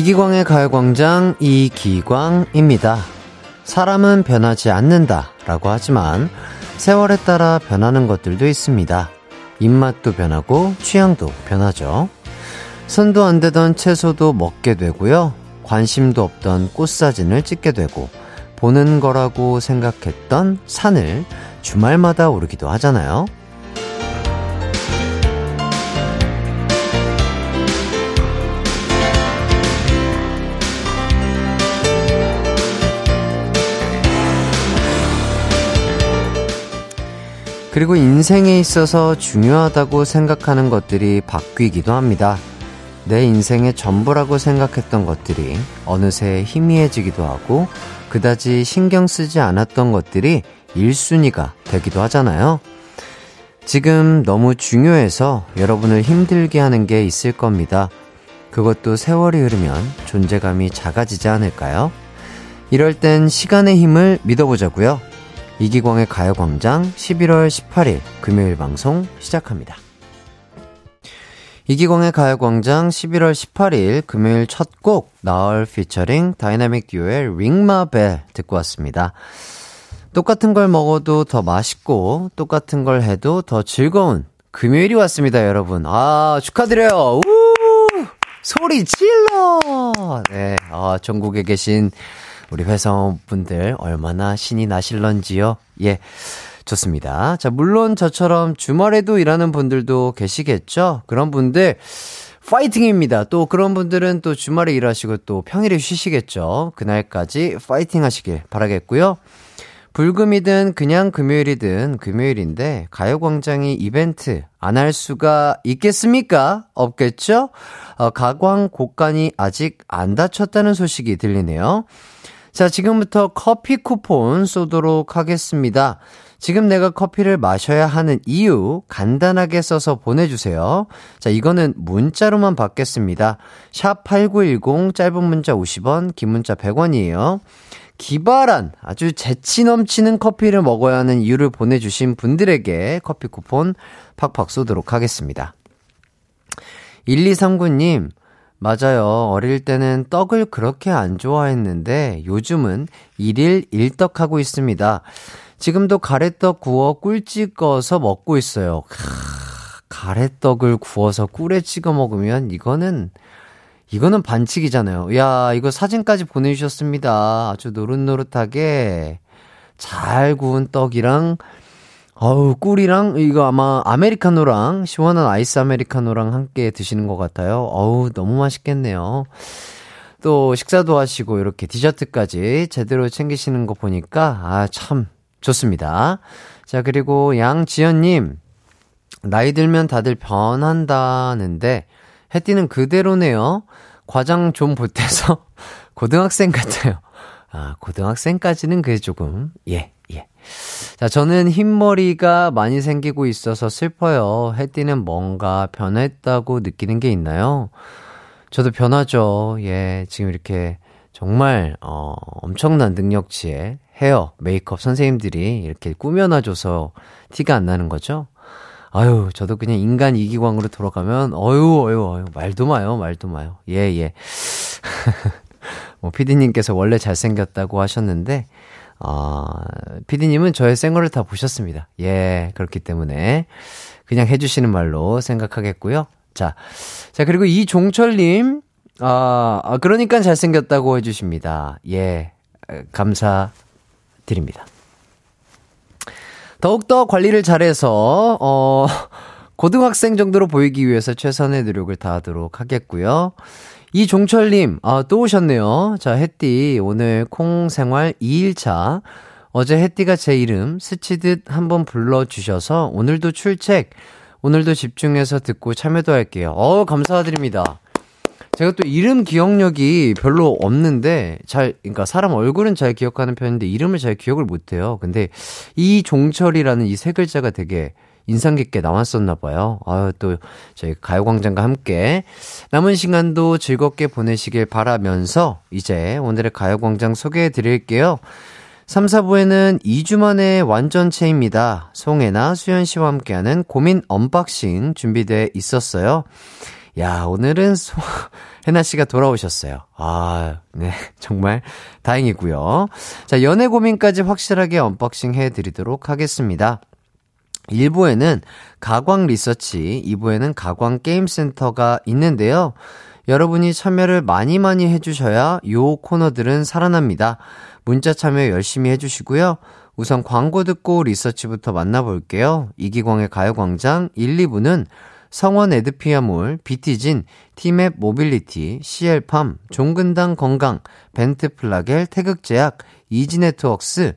이기광의 가요광장 이기광입니다. 사람은 변하지 않는다 라고 하지만 세월에 따라 변하는 것들도 있습니다. 입맛도 변하고 취향도 변하죠. 손도 안 되던 채소도 먹게 되고요. 관심도 없던 꽃사진을 찍게 되고 보는 거라고 생각했던 산을 주말마다 오르기도 하잖아요. 그리고 인생에 있어서 중요하다고 생각하는 것들이 바뀌기도 합니다. 내 인생의 전부라고 생각했던 것들이 어느새 희미해지기도 하고 그다지 신경 쓰지 않았던 것들이 1순위가 되기도 하잖아요. 지금 너무 중요해서 여러분을 힘들게 하는 게 있을 겁니다. 그것도 세월이 흐르면 존재감이 작아지지 않을까요? 이럴 땐 시간의 힘을 믿어보자고요. 이기광의 가요광장 11월 18일 금요일 방송 시작합니다. 이기광의 가요광장 11월 18일 금요일 첫 곡 나얼 피처링 다이나믹 듀오의 Ring My Bell 듣고 왔습니다. 똑같은 걸 먹어도 더 맛있고 똑같은 걸 해도 더 즐거운 금요일이 왔습니다, 여러분. 아, 축하드려요. 우! 소리 질러! 네, 아, 전국에 계신 우리 회사원분들 얼마나 신이 나실런지요? 예. 좋습니다. 자, 물론 저처럼 주말에도 일하는 분들도 계시겠죠? 그런 분들, 파이팅입니다. 또 그런 분들은 또 주말에 일하시고 또 평일에 쉬시겠죠? 그날까지 파이팅 하시길 바라겠고요. 불금이든 그냥 금요일이든 금요일인데 가요광장이 이벤트 안 할 수가 있겠습니까? 없겠죠? 어, 가광 곡간이 아직 안 닫혔다는 소식이 들리네요. 자, 지금부터 커피 쿠폰 쏘도록 하겠습니다. 지금 내가 커피를 마셔야 하는 이유 간단하게 써서 보내주세요. 자, 이거는 문자로만 받겠습니다. 샵 8910 짧은 문자 50원, 긴 문자 100원이에요. 기발한 아주 재치 넘치는 커피를 먹어야 하는 이유를 보내주신 분들에게 커피 쿠폰 팍팍 쏘도록 하겠습니다. 1239님, 맞아요. 어릴 때는 떡을 그렇게 안 좋아했는데 요즘은 일일 일떡하고 있습니다. 지금도 가래떡 구워 꿀 찍어서 먹고 있어요. 크, 가래떡을 구워서 꿀에 찍어 먹으면 이거는 이거는 반칙이잖아요. 야, 이거 사진까지 보내주셨습니다. 아주 노릇노릇하게 잘 구운 떡이랑 어우, 꿀이랑, 이거 아마 아메리카노랑, 시원한 아이스 아메리카노랑 함께 드시는 것 같아요. 어우, 너무 맛있겠네요. 또 식사도 하시고 이렇게 디저트까지 제대로 챙기시는 거 보니까, 아, 참 좋습니다. 자, 그리고 양지연님, 나이 들면 다들 변한다는데, 해띠는 그대로네요. 과장 좀 보태서 고등학생 같아요. 아, 고등학생까지는 그게 조금, 예, 예. 자, 저는 흰머리가 많이 생기고 있어서 슬퍼요. 해띠는 뭔가 변했다고 느끼는 게 있나요? 저도 변하죠. 예, 지금 이렇게 정말, 어, 엄청난 능력치의 헤어, 메이크업 선생님들이 이렇게 꾸며놔줘서 티가 안 나는 거죠? 아유, 저도 그냥 인간 이기광으로 돌아가면, 어유, 어유, 어유, 말도 마요, 말도 마요. 예, 예. 뭐, 피디님께서 원래 잘생겼다고 하셨는데, 어, 피디님은 저의 생얼을 다 보셨습니다. 예, 그렇기 때문에 그냥 해주시는 말로 생각하겠고요. 자, 자, 그리고 이종철님, 아, 아 그러니까 잘생겼다고 해주십니다. 예, 감사드립니다. 더욱더 관리를 잘해서, 어, 고등학생 정도로 보이기 위해서 최선의 노력을 다하도록 하겠고요. 이종철님, 아, 또 오셨네요. 자, 햇띠, 오늘 콩 생활 2일차. 어제 햇띠가 제 이름 스치듯 한번 불러주셔서 오늘도 출첵, 오늘도 집중해서 듣고 참여도 할게요. 어 감사드립니다. 제가 또 이름 기억력이 별로 없는데, 잘, 그러니까 사람 얼굴은 잘 기억하는 편인데, 이름을 잘 기억을 못해요. 근데 이 종철이라는 이 세 글자가 되게 인상 깊게 나왔었나 봐요. 아유, 또 저희 가요광장과 함께 남은 시간도 즐겁게 보내시길 바라면서 이제 오늘의 가요광장 소개해 드릴게요. 3, 4부에는 2주 만에 완전체입니다. 송혜나, 수현 씨와 함께하는 고민 언박싱 준비돼 있었어요. 야, 오늘은 소, 혜나 씨가 돌아오셨어요. 아, 네. 정말 다행이고요. 자, 연애 고민까지 확실하게 언박싱 해 드리도록 하겠습니다. 1부에는 가광 리서치, 2부에는 가광 게임센터가 있는데요. 여러분이 참여를 많이 많이 해주셔야 요 코너들은 살아납니다. 문자 참여 열심히 해주시고요. 우선 광고 듣고 리서치부터 만나볼게요. 이기광의 가요광장 1, 2부는 성원애드피아몰, 비티진, 티맵 모빌리티, CL팜, 종근당 건강, 벤트플라겔, 태극제약, 이지네트웍스,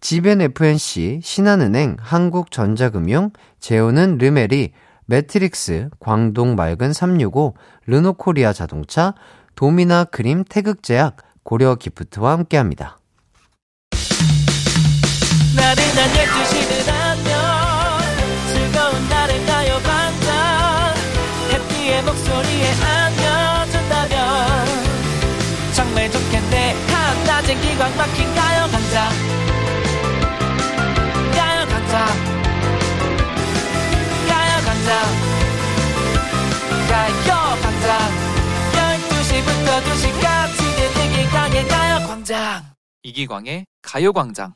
지벤 FNC, 신한은행, 한국전자금융, 제오는 르메리, 매트릭스, 광동 맑은 365, 르노코리아 자동차, 도미나 그림 태극제약, 고려 기프트와 함께합니다. 나른한 12 이기광의 가요광장 이기광의 가요광장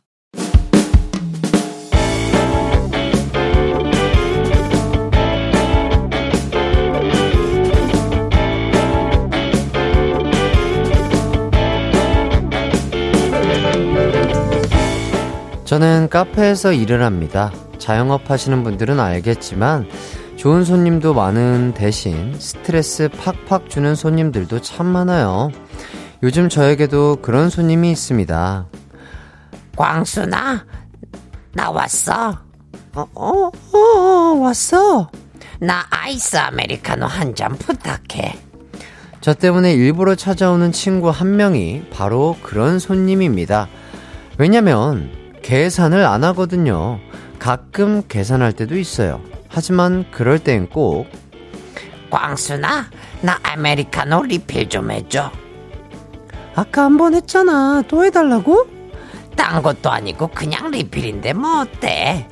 저는 카페에서 일을 합니다. 자영업 하시는 분들은 알겠지만 좋은 손님도 많은 대신 스트레스 팍팍 주는 손님들도 참 많아요. 요즘 저에게도 그런 손님이 있습니다. 광순아, 나 왔어. 어, 어, 어, 왔어. 나 아이스 아메리카노 한 잔 부탁해. 저 때문에 일부러 찾아오는 친구 한 명이 바로 그런 손님입니다. 왜냐면 계산을 안 하거든요. 가끔 계산할 때도 있어요. 하지만 그럴 땐 꼭 광순아, 나 아메리카노 리필 좀 해줘. 아까 한 번 했잖아. 또 해달라고? 딴 것도 아니고 그냥 리필인데 뭐 어때?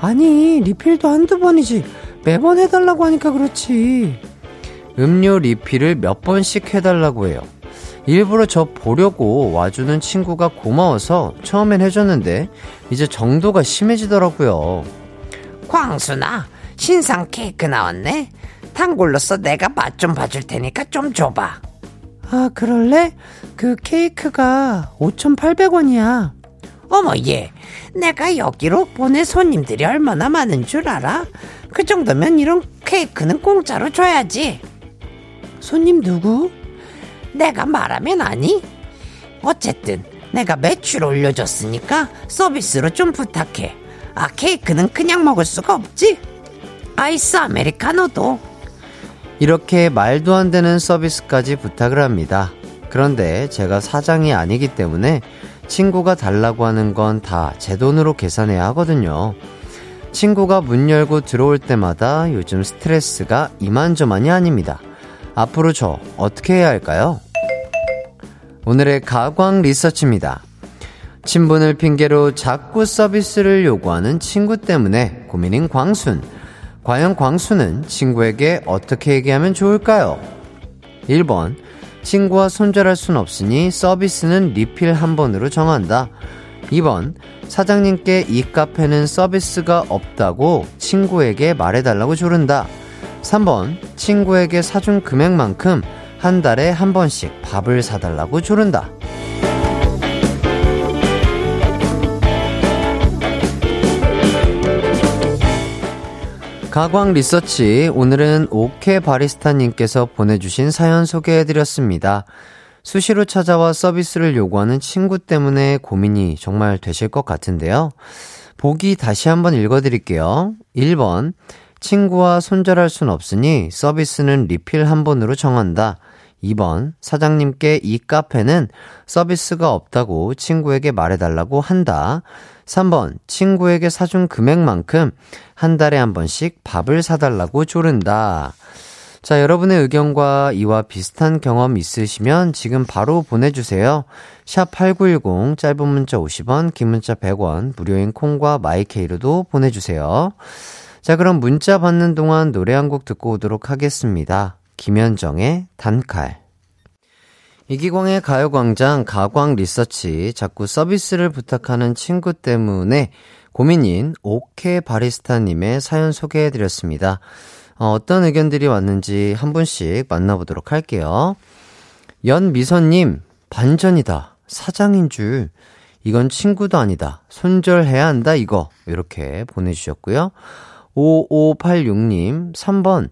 아니, 리필도 한두 번이지. 매번 해달라고 하니까 그렇지. 음료 리필을 몇 번씩 해달라고 해요. 일부러 저 보려고 와주는 친구가 고마워서 처음엔 해줬는데 이제 정도가 심해지더라고요. 광순아, 신상 케이크 나왔네. 단골로서 내가 맛 좀 봐줄 테니까 좀 줘봐. 아, 그럴래? 그 케이크가 5,800원이야. 어머, 얘. 내가 여기로 보내 손님들이 얼마나 많은 줄 알아? 그 정도면 이런 케이크는 공짜로 줘야지. 손님 누구? 내가 말하면 아니? 어쨌든 내가 매출 올려줬으니까 서비스로 좀 부탁해. 아, 케이크는 그냥 먹을 수가 없지? 아이스 아메리카노도. 이렇게 말도 안 되는 서비스까지 부탁을 합니다. 그런데 제가 사장이 아니기 때문에 친구가 달라고 하는 건 다 제 돈으로 계산해야 하거든요. 친구가 문 열고 들어올 때마다 요즘 스트레스가 이만저만이 아닙니다. 앞으로 저 어떻게 해야 할까요? 오늘의 가광 리서치입니다. 친분을 핑계로 자꾸 서비스를 요구하는 친구 때문에 고민인 광순. 과연 광순은 친구에게 어떻게 얘기하면 좋을까요? 1번. 친구와 손절할 순 없으니 서비스는 리필 한 번으로 정한다. 2번. 사장님께 이 카페는 서비스가 없다고 친구에게 말해달라고 조른다. 3번. 친구에게 사준 금액만큼 한 달에 한 번씩 밥을 사달라고 조른다. 가광 리서치 오늘은 오케 바리스타님께서 보내주신 사연 소개해드렸습니다. 수시로 찾아와 서비스를 요구하는 친구 때문에 고민이 정말 되실 것 같은데요. 보기 다시 한번 읽어드릴게요. 1번 친구와 손절할 순 없으니 서비스는 리필 한 번으로 정한다. 2번 사장님께 이 카페는 서비스가 없다고 친구에게 말해달라고 한다. 3번, 친구에게 사준 금액만큼 한 달에 한 번씩 밥을 사달라고 조른다. 자, 여러분의 의견과 이와 비슷한 경험 있으시면 지금 바로 보내주세요. 샵 8910, 짧은 문자 50원, 긴 문자 100원, 무료인 콩과 마이케이로도 보내주세요. 자, 그럼 문자 받는 동안 노래 한 곡 듣고 오도록 하겠습니다. 김현정의 단칼. 이기광의 가요광장 가광 리서치 자꾸 서비스를 부탁하는 친구 때문에 고민인 오케 바리스타님의 사연 소개해드렸습니다. 어, 어떤 의견들이 왔는지 한 분씩 만나보도록 할게요. 연미선님, 반전이다. 사장인 줄. 이건 친구도 아니다. 손절해야 한다, 이거. 이렇게 보내주셨고요. 5586님, 3번.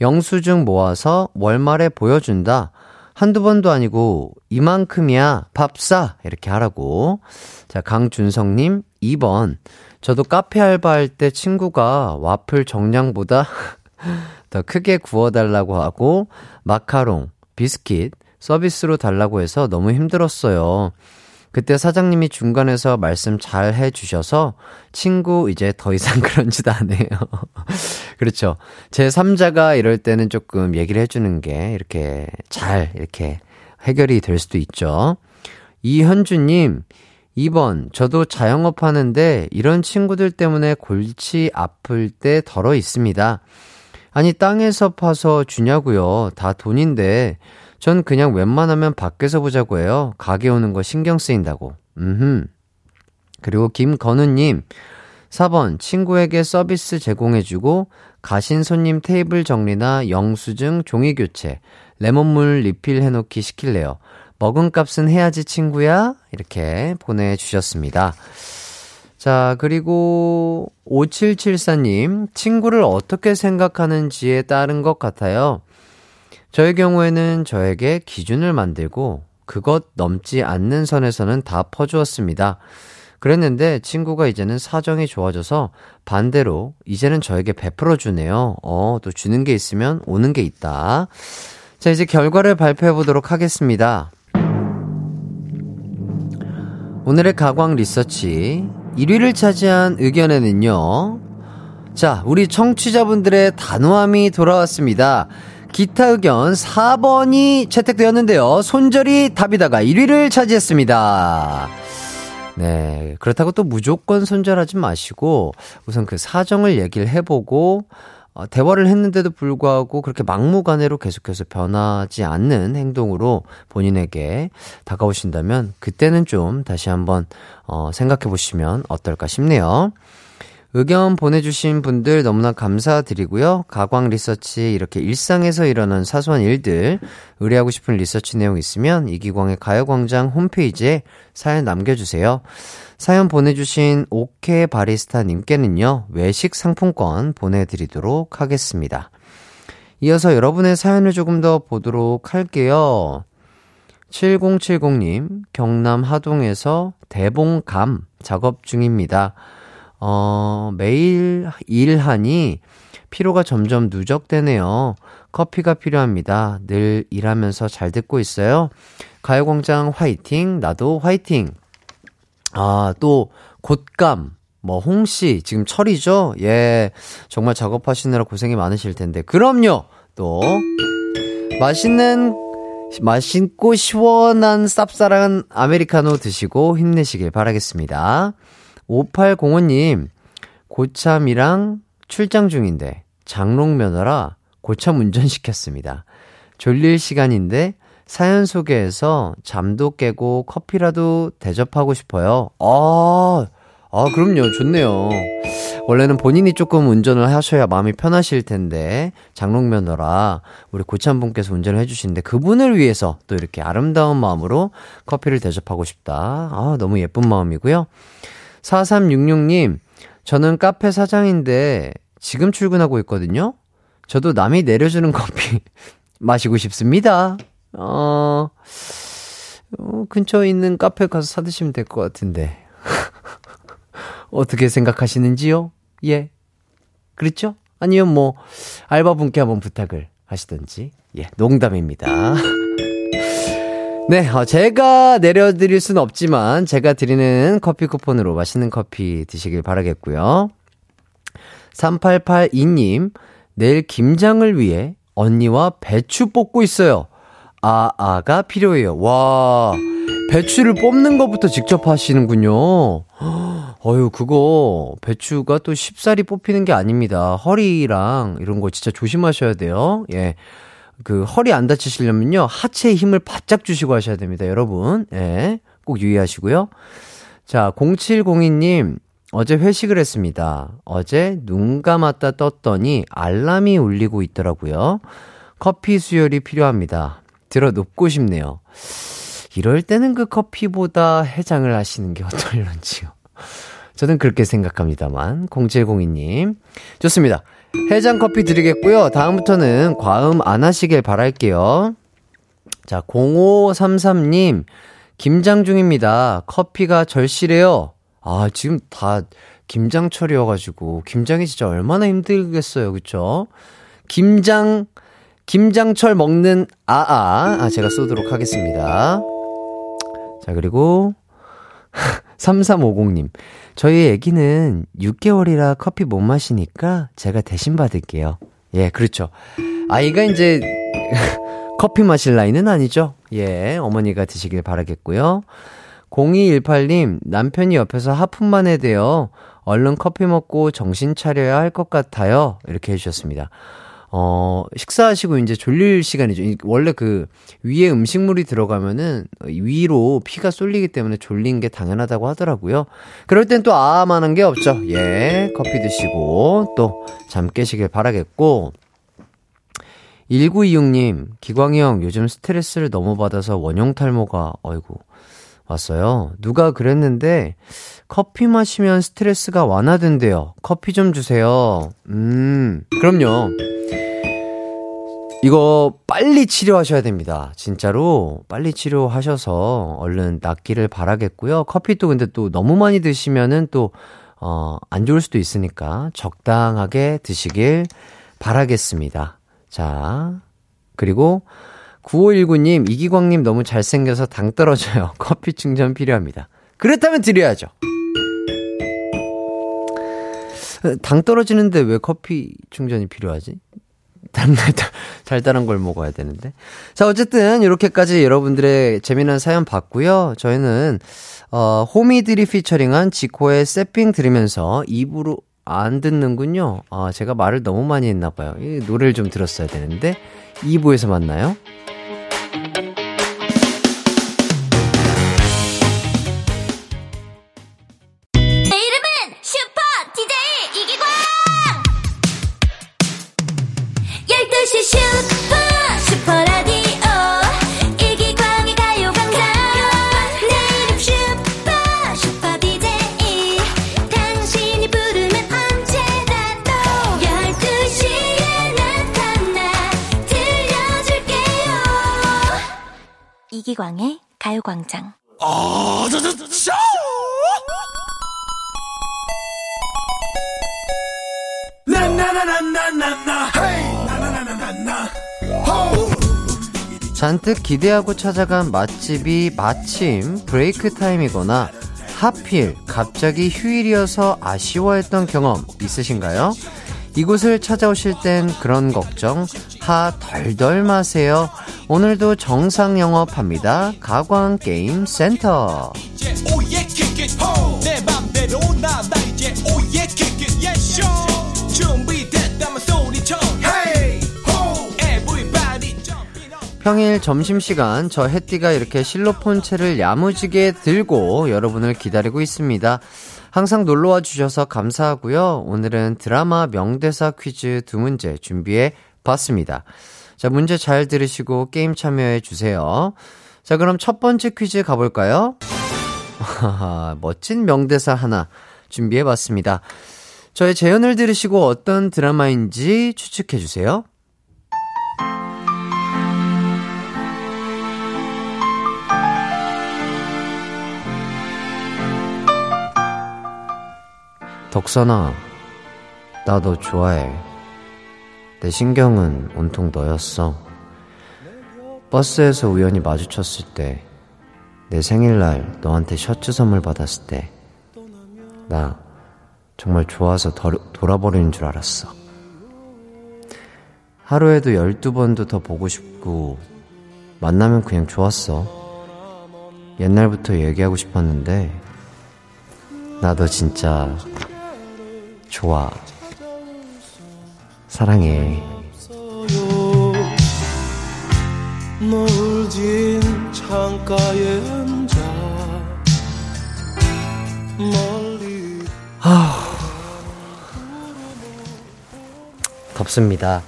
영수증 모아서 월말에 보여준다. 한두 번도 아니고, 이만큼이야. 밥 싸. 이렇게 하라고. 자, 강준성님, 2번. 저도 카페 알바할 때 친구가 와플 정량보다 더 크게 구워달라고 하고, 마카롱, 비스킷, 서비스로 달라고 해서 너무 힘들었어요. 그때 사장님이 중간에서 말씀 잘 해주셔서 친구 이제 더 이상 그런 짓 안 해요. 그렇죠. 제 3자가 이럴 때는 조금 얘기를 해주는 게 이렇게 잘 이렇게 해결이 될 수도 있죠. 이현주님, 2번, 저도 자영업 하는데 이런 친구들 때문에 골치 아플 때 덜어 있습니다. 아니, 땅에서 파서 주냐고요. 다 돈인데 전 그냥 웬만하면 밖에서 보자고 해요. 가게 오는 거 신경 쓰인다고. 음흠. 그리고 김건우님, 4번, 친구에게 서비스 제공해주고, 가신 손님 테이블 정리나 영수증 종이 교체, 레몬물 리필 해놓기 시킬래요. 먹은 값은 해야지 친구야? 이렇게 보내주셨습니다. 자, 그리고 5774님, 친구를 어떻게 생각하는지에 따른 것 같아요. 저의 경우에는 저에게 기준을 만들고 그것 넘지 않는 선에서는 다 퍼주었습니다. 그랬는데 친구가 이제는 사정이 좋아져서 반대로 이제는 저에게 베풀어 주네요. 어, 또 주는 게 있으면 오는 게 있다. 자, 이제 결과를 발표해 보도록 하겠습니다. 오늘의 가광 리서치 1위를 차지한 의견에는요. 자, 우리 청취자분들의 단호함이 돌아왔습니다. 기타 의견 4번이 채택되었는데요. 손절이 답이다가 1위를 차지했습니다. 네. 그렇다고 또 무조건 손절하지 마시고 우선 그 사정을 얘기를 해보고 어, 대화를 했는데도 불구하고 그렇게 막무가내로 계속해서 변하지 않는 행동으로 본인에게 다가오신다면 그때는 좀 다시 한번 어, 생각해 보시면 어떨까 싶네요. 의견 보내주신 분들 너무나 감사드리고요. 가광 리서치 이렇게 일상에서 일어난 사소한 일들 의뢰하고 싶은 리서치 내용 있으면 이기광의 가요광장 홈페이지에 사연 남겨주세요. 사연 보내주신 오케 바리스타님께는요 외식 상품권 보내드리도록 하겠습니다. 이어서 여러분의 사연을 조금 더 보도록 할게요. 7070님, 경남 하동에서 대봉감 작업 중입니다. 어, 매일 일하니 피로가 점점 누적되네요. 커피가 필요합니다. 늘 일하면서 잘 듣고 있어요. 가요광장 화이팅, 나도 화이팅. 아, 또, 곶감, 뭐, 홍씨, 지금 철이죠? 예, 정말 작업하시느라 고생이 많으실 텐데. 그럼요! 또, 맛있는, 맛있고 시원한 쌉쌀한 아메리카노 드시고 힘내시길 바라겠습니다. 5805님, 고참이랑 출장 중인데 장롱 면허라 고참 운전시켰습니다. 졸릴 시간인데 사연 소개해서 잠도 깨고 커피라도 대접하고 싶어요. 아, 아, 그럼요. 좋네요. 원래는 본인이 조금 운전을 하셔야 마음이 편하실 텐데, 장롱 면허라 우리 고참분께서 운전을 해주시는데, 그분을 위해서 또 이렇게 아름다운 마음으로 커피를 대접하고 싶다. 아, 너무 예쁜 마음이고요. 4366님, 저는 카페 사장인데 지금 출근하고 있거든요? 저도 남이 내려주는 커피 마시고 싶습니다. 어, 어 근처에 있는 카페 가서 사드시면 될 것 같은데. 어떻게 생각하시는지요? 예. 그렇죠? 아니면 뭐, 알바분께 한번 부탁을 하시던지. 예, 농담입니다. 네, 어, 제가 내려드릴 수는 없지만 제가 드리는 커피 쿠폰으로 맛있는 커피 드시길 바라겠고요. 3882님, 내일 김장을 위해 언니와 배추 뽑고 있어요. 아, 아가 필요해요. 와, 배추를 뽑는 것부터 직접 하시는군요. 어유, 그거, 배추가 또 쉽사리 뽑히는 게 아닙니다. 허리랑 이런 거 진짜 조심하셔야 돼요. 예. 그 허리 안 다치시려면요. 하체에 힘을 바짝 주시고 하셔야 됩니다. 여러분. 예. 꼭 유의하시고요. 자, 0702님. 어제 회식을 했습니다. 어제 눈 감았다 떴더니 알람이 울리고 있더라고요. 커피 수혈이 필요합니다. 들어 눕고 싶네요. 이럴 때는 그 커피보다 해장을 하시는 게 어떨런지요. 저는 그렇게 생각합니다만. 0702님. 좋습니다. 해장 커피 드리겠고요. 다음부터는 과음 안 하시길 바랄게요. 자, 0533님. 김장 중입니다. 커피가 절실해요. 아, 지금 다 김장철이어가지고, 김장이 진짜 얼마나 힘들겠어요. 그쵸? 김장, 김장철 먹는 아아. 아, 제가 쏘도록 하겠습니다. 자, 그리고, 3350님. 저희 애기는 6개월이라 커피 못 마시니까 제가 대신 받을게요. 예, 그렇죠. 아이가 이제 커피 마실 나이는 아니죠. 예, 어머니가 드시길 바라겠고요. 0218님, 남편이 옆에서 하품만 해대요. 얼른 커피 먹고 정신 차려야 할 것 같아요. 이렇게 해주셨습니다. 어, 식사하시고 이제 졸릴 시간이죠. 원래 그 위에 음식물이 들어가면은 위로 피가 쏠리기 때문에 졸린 게 당연하다고 하더라고요. 그럴 땐 또 아만한 게 없죠. 예, 커피 드시고 또 잠 깨시길 바라겠고. 1926님, 기광이 형 요즘 스트레스를 너무 받아서 원형 탈모가, 어이구, 왔어요. 누가 그랬는데, 커피 마시면 스트레스가 완화된대요. 커피 좀 주세요. 음, 그럼요. 이거 빨리 치료하셔야 됩니다. 진짜로 빨리 치료하셔서 얼른 낫기를 바라겠고요. 커피도 근데 또 너무 많이 드시면은 또, 어, 안 좋을 수도 있으니까 적당하게 드시길 바라겠습니다. 자, 그리고 9519님, 이기광님 너무 잘생겨서 당 떨어져요. 커피 충전 필요합니다. 그렇다면 드려야죠. 당 떨어지는데 왜 커피 충전이 필요하지? 달달한 걸 먹어야 되는데. 자, 어쨌든, 이렇게까지 여러분들의 재미난 사연 봤고요 저희는, 어, 호미들이 피처링한 지코의 세핑 들으면서 입으로 안 듣는군요. 아, 제가 말을 너무 많이 했나 봐요. 이 노래를 좀 들었어야 되는데, 2부에서 만나요. 이기광의 가요광장. 아, 저, 저, 저, 잔뜩 기대하고 찾아간 맛집이 마침 브레이크 타임이거나 하필 갑자기 휴일이어서 아쉬워했던 경험 있으신가요? 이곳을 찾아오실 땐 그런 걱정 하 덜덜 마세요. 오늘도 정상 영업합니다. 가광 게임 센터. 평일 점심시간 저 해띠가 이렇게 실로폰 채를 야무지게 들고 여러분을 기다리고 있습니다. 항상 놀러와 주셔서 감사하고요. 오늘은 드라마 명대사 퀴즈 두 문제 준비해 봤습니다. 자, 문제 잘 들으시고 게임 참여해 주세요. 자, 그럼 첫 번째 퀴즈 가볼까요? 멋진 명대사 하나 준비해 봤습니다. 저의 재연을 들으시고 어떤 드라마인지 추측해 주세요. 덕선아, 나 너 좋아해. 내 신경은 온통 너였어. 버스에서 우연히 마주쳤을 때, 내 생일날 너한테 셔츠 선물 받았을 때, 나 정말 좋아서 더, 돌아버리는 줄 알았어. 하루에도 12번도 더 보고 싶고, 만나면 그냥 좋았어. 옛날부터 얘기하고 싶었는데, 나 너 진짜 좋아. 사랑해. 노을진 창가에 앉아 멀리 덥습니다.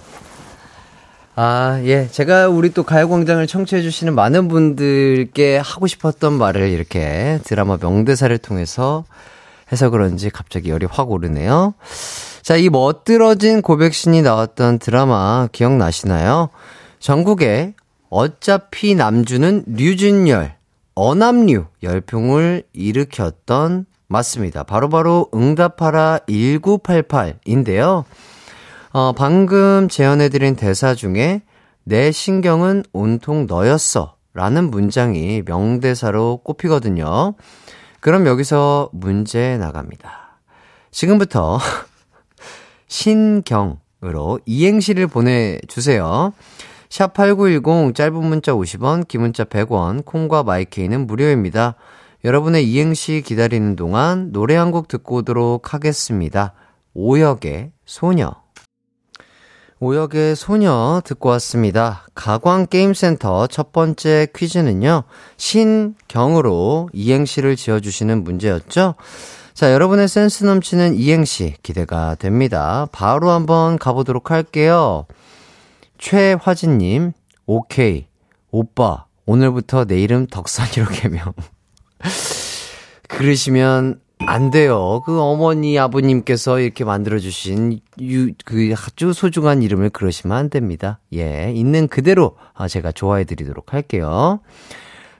아, 예. 제가 우리 또 가요광장을 청취해주시는 많은 분들께 하고 싶었던 말을 이렇게 드라마 명대사를 통해서 해서 그런지 갑자기 열이 확 오르네요. 자, 이 멋들어진 고백신이 나왔던 드라마 기억나시나요? 전국에 어차피 남주는 류준열, 어남류 열풍을 일으켰던 맞습니다. 바로바로 바로 응답하라 1988인데요. 어, 방금 재현해드린 대사 중에 내 신경은 온통 너였어 라는 문장이 명대사로 꼽히거든요. 그럼 여기서 문제 나갑니다. 지금부터 신경으로 이행시를 보내주세요. 샵8910 짧은 문자 50원, 긴 문자 100원, 콩과 마이케이는 무료입니다. 여러분의 이행시 기다리는 동안 노래 한 곡 듣고 오도록 하겠습니다. 오역의 소녀. 오역의 소녀 듣고 왔습니다. 가광게임센터 첫 번째 퀴즈는요, 신경으로 이행시를 지어주시는 문제였죠? 자, 여러분의 센스 넘치는 이행시 기대가 됩니다. 바로 한번 가보도록 할게요. 최화진님, 오케이. 오빠, 오늘부터 내 이름 덕선이로 개명. 그러시면 안 돼요. 그 어머니, 아버님께서 이렇게 만들어 주신 유, 그 아주 소중한 이름을 그러시면 안 됩니다. 예, 있는 그대로 아, 제가 좋아해 드리도록 할게요.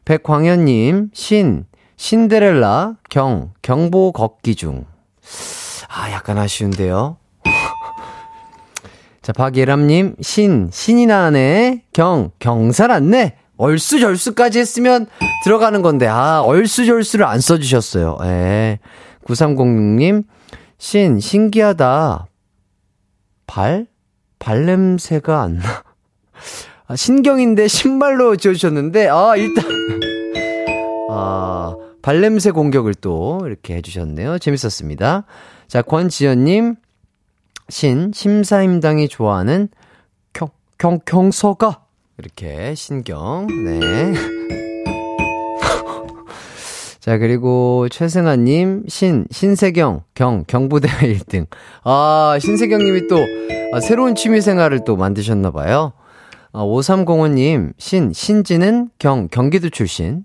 백광현 님, 신, 신데렐라, 경, 경보 걷기 중. 아, 약간 아쉬운데요. 자, 박예람 님, 신, 신이 나네, 경, 경사났네. 얼쑤절쑤까지 했으면 들어가는 건데, 아, 얼쑤절쑤를 안 써주셨어요. 예. 9306님, 신, 신기하다. 발? 발냄새가 안 나. 아, 신경인데 신발로 지어주셨는데, 아, 일단. 아, 발냄새 공격을 또 이렇게 해주셨네요. 재밌었습니다. 자, 권지연님, 신, 심사임당이 좋아하는 경, 경, 경서가. 이렇게 신경. 네. 자, 그리고 최승아 님, 신, 신세경, 경, 경부대회 1등. 아, 신세경 님이 또, 아, 새로운 취미 생활을 또 만드셨나 봐요. 아, 5305 님, 신, 신지는 경, 경기도 출신.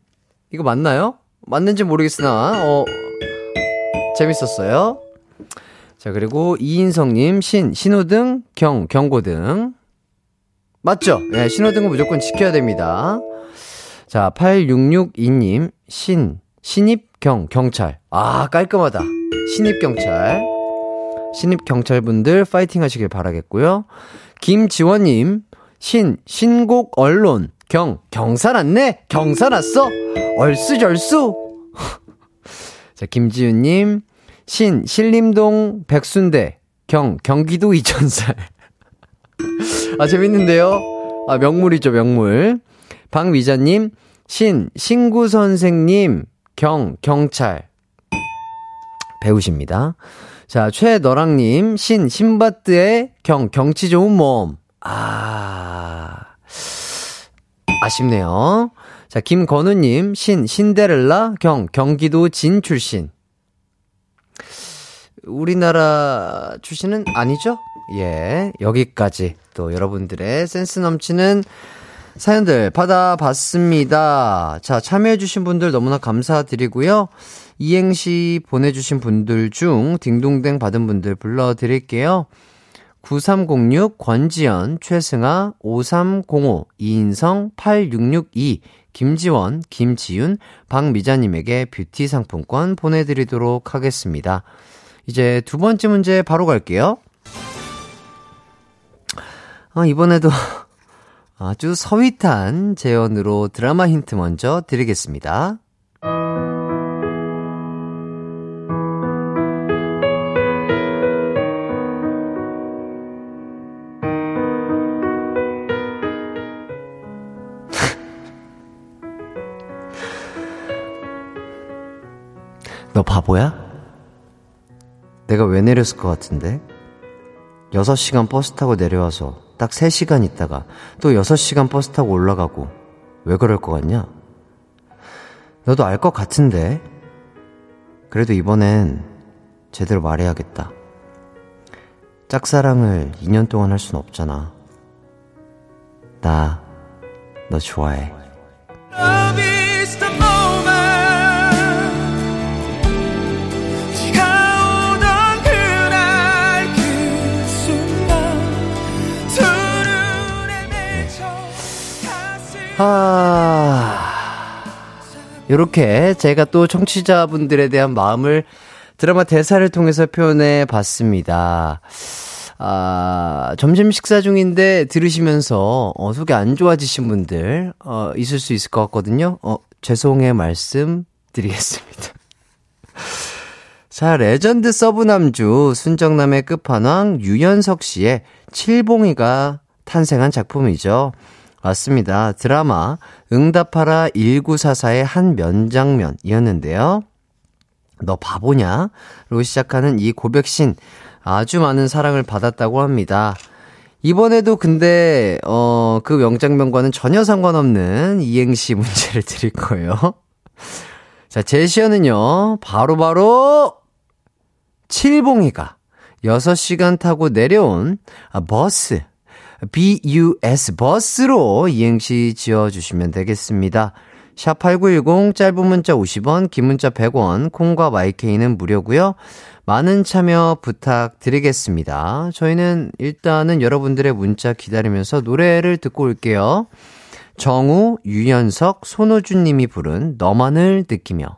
이거 맞나요? 맞는지 모르겠으나, 어, 재밌었어요. 자, 그리고 이인성 님, 신, 신호등, 경, 경고등. 맞죠? 네, 신호등은 무조건 지켜야 됩니다. 자, 8662님, 신, 신입경, 경찰. 아, 깔끔하다. 신입경찰. 신입경찰분들 파이팅 하시길 바라겠고요. 김지원님, 신, 신곡 언론, 경, 경사 났네? 경사 났어? 얼쑤절쑤? 자, 김지윤님, 신, 신림동 백순대, 경, 경기도 이천살. 아, 재밌는데요? 아, 명물이죠, 명물. 박미자님, 신, 신구 선생님, 경, 경찰. 배우십니다. 자, 최너랑님, 신, 신바트의 경, 경치 좋은 몸. 아, 아쉽네요. 자, 김건우님, 신, 신데렐라, 경, 경기도 진 출신. 우리나라 출신은 아니죠? 예, 여기까지 또 여러분들의 센스 넘치는 사연들 받아봤습니다. 자, 참여해주신 분들 너무나 감사드리고요. 이행시 보내주신 분들 중 딩동댕 받은 분들 불러드릴게요. 9306, 권지연, 최승아, 5305, 이인성, 8662, 김지원, 김지윤, 박미자님에게 뷰티 상품권 보내드리도록 하겠습니다. 이제 두 번째 문제 바로 갈게요. 아, 이번에도 아주 서윗한 재연으로 드라마 힌트 먼저 드리겠습니다. 너 바보야? 내가 왜 내렸을 것 같은데? 6시간 버스 타고 내려와서 딱 3시간 있다가 또 6시간 버스 타고 올라가고 왜 그럴 것 같냐? 너도 알 것 같은데. 그래도 이번엔 제대로 말해야겠다. 짝사랑을 2년 동안 할 순 없잖아. 나, 너 좋아해. 아, 요렇게 제가 또 청취자분들에 대한 마음을 드라마 대사를 통해서 표현해 봤습니다. 아, 점심 식사 중인데 들으시면서, 어, 속이 안 좋아지신 분들, 어, 있을 수 있을 것 같거든요. 어, 죄송의 말씀 드리겠습니다. 자, 레전드 서브남주, 순정남의 끝판왕, 유연석 씨의 칠봉이가 탄생한 작품이죠. 맞습니다. 드라마 응답하라 1944의 한 면장면이었는데요. 너 바보냐? 로 시작하는 이 고백신 아주 많은 사랑을 받았다고 합니다. 이번에도 근데 어 그 명장면과는 전혀 상관없는 이행시 문제를 드릴 거예요. 자, 제시어는요. 바로 바로 칠봉이가 6시간 타고 내려온 아, 버스 BUS 버스로 이행시 지어 주시면 되겠습니다. 샵8910 짧은 문자 50원, 긴 문자 100원, 콩과 마이케이는 무료고요. 많은 참여 부탁드리겠습니다. 저희는 일단은 여러분들의 문자 기다리면서 노래를 듣고 올게요. 정우, 유연석, 손호준 님이 부른 너만을 느끼며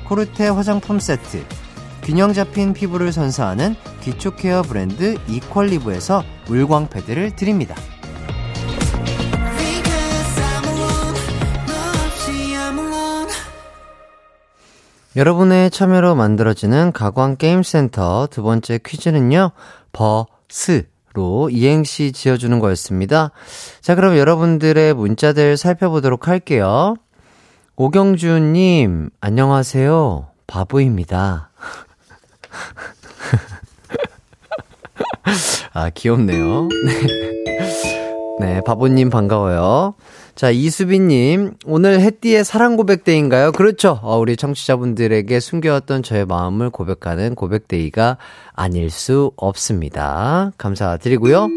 코르테 화장품 세트, 균형 잡힌 피부를 선사하는 기초 케어 브랜드 이퀄리브에서 물광 패드를 드립니다. 여러분의 참여로 만들어지는 가광게임센터 두 번째 퀴즈는요, 버스로 이행시 지어주는 거였습니다. 자, 그럼 여러분들의 문자들 살펴보도록 할게요. 오경주님, 안녕하세요. 바보입니다. 아, 귀엽네요. 네. 네, 바보님 반가워요. 자, 이수빈님, 오늘 햇띠의 사랑 고백데이인가요? 그렇죠. 어, 우리 청취자분들에게 숨겨왔던 저의 마음을 고백하는 고백데이가 아닐 수 없습니다. 감사드리고요.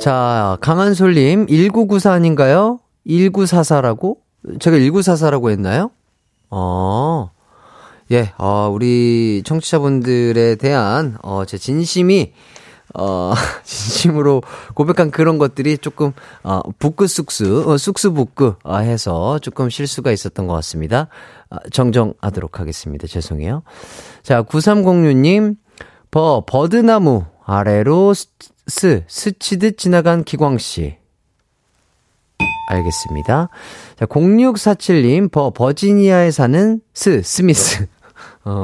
자, 강한솔님, 1994 아닌가요? 1944라고? 제가 1944라고 했나요? 어, 예, 어, 우리 청취자분들에 대한, 어, 제 진심이, 어, 진심으로 고백한 그런 것들이 조금, 어, 부끄 쑥스, 어, 쑥스 부끄, 어, 해서 조금 실수가 있었던 것 같습니다. 어, 정정하도록 하겠습니다. 죄송해요. 자, 9306님, 버, 버드나무 아래로 스, 스치듯 지나간 기광씨. 알겠습니다. 자, 0647님, 버, 버지니아에 사는 스, 스미스. 어,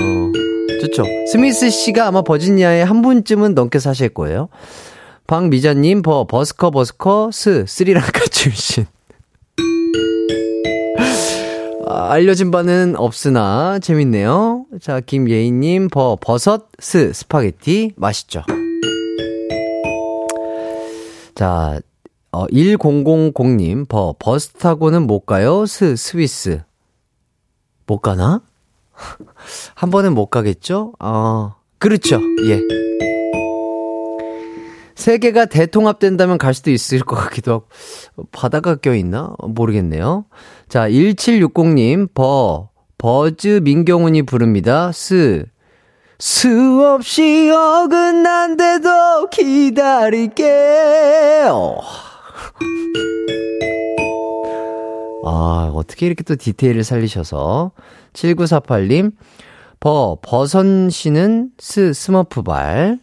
좋죠. 스미스 씨가 아마 버지니아에 한 분쯤은 넘게 사실 거예요. 박미자님, 버, 버스커, 버스커, 스, 스리랑카 출신. 아, 알려진 바는 없으나 재밌네요. 자, 김예인님, 버, 버섯, 스, 스파게티, 맛있죠. 자, 어, 1000님, 버, 버스 타고는 못 가요? 스, 스위스. 못 가나? 한 번은 못 가겠죠? 어, 그렇죠. 예. 세 개가 대통합된다면 갈 수도 있을 것 같기도 하고, 바다가 껴있나? 모르겠네요. 자, 1760님, 버, 버즈 민경훈이 부릅니다. 스, 수없이 어긋난대도 기다릴게. 어. 아, 어떻게 이렇게 또 디테일을 살리셔서. 7948님, 버, 버선 신은 스, 스머프 발.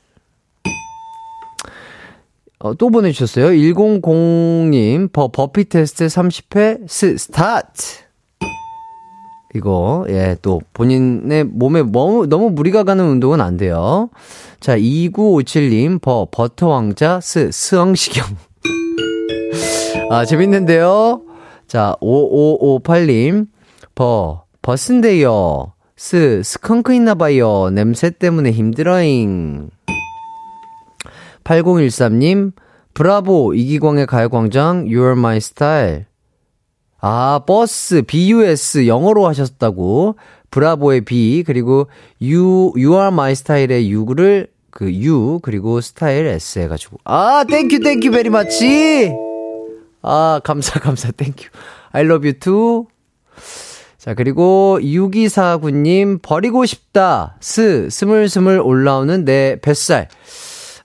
어, 또 보내주셨어요. 100님, 버, 버피 테스트 30회, 스, 스타트! 이거, 예, 또, 본인의 몸에 너무, 너무 무리가 가는 운동은 안 돼요. 자, 2957님, 버, 버터 왕자, 스, 스엉시경. 아, 재밌는데요? 자, 5558님, 버, 버스인데요. 스, 스컹크 있나봐요. 냄새 때문에 힘들어잉. 8013님, 브라보, 이기광의 가요광장, You're My Style. 아, 버스, BUS, 영어로 하셨다고. 브라보의 B, 그리고 You, You are my style의 U를, 그 U, 그리고 스타일 S 해가지고. 아, Thank you, thank you, very much! 아, 감사, 감사, thank you. I love you too. 자, 그리고 6249님, 버리고 싶다. 스, 스물스물 올라오는 내 뱃살.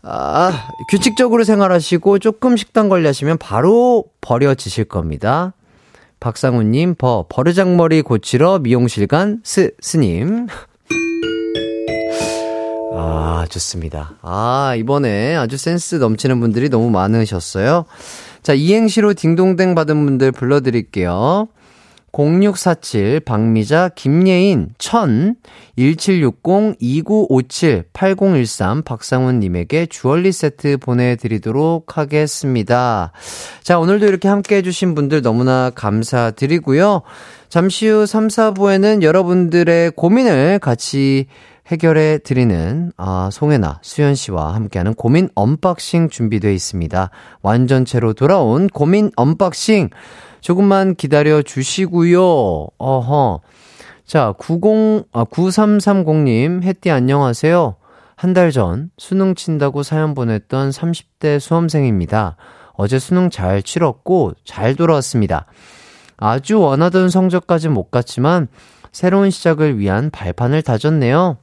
아, 규칙적으로 생활하시고 조금 식단 관리하시면 바로 버려지실 겁니다. 박상우님, 버, 버르장머리 고치러 미용실 간 스, 스님. 아, 좋습니다. 아, 이번에 아주 센스 넘치는 분들이 너무 많으셨어요. 자, 이행시로 딩동댕 받은 분들 불러드릴게요. 0647, 박미자, 김예인, 천, 1760, 2957, 8013, 박상훈님에게 주얼리 세트 보내드리도록 하겠습니다. 자, 오늘도 이렇게 함께 해주신 분들 너무나 감사드리고요. 잠시 후 3, 4부에는 여러분들의 고민을 같이 해결해 드리는 아, 송해나, 수연 씨와 함께하는 고민 언박싱 준비되어 있습니다. 완전체로 돌아온 고민 언박싱 조금만 기다려 주시고요. 어허. 자, 90, 아, 9330님, 햇디 안녕하세요. 한 달 전 수능 친다고 사연 보냈던 30대 수험생입니다. 어제 수능 잘 치렀고 잘 돌아왔습니다. 아주 원하던 성적까지 못 갔지만 새로운 시작을 위한 발판을 다졌네요.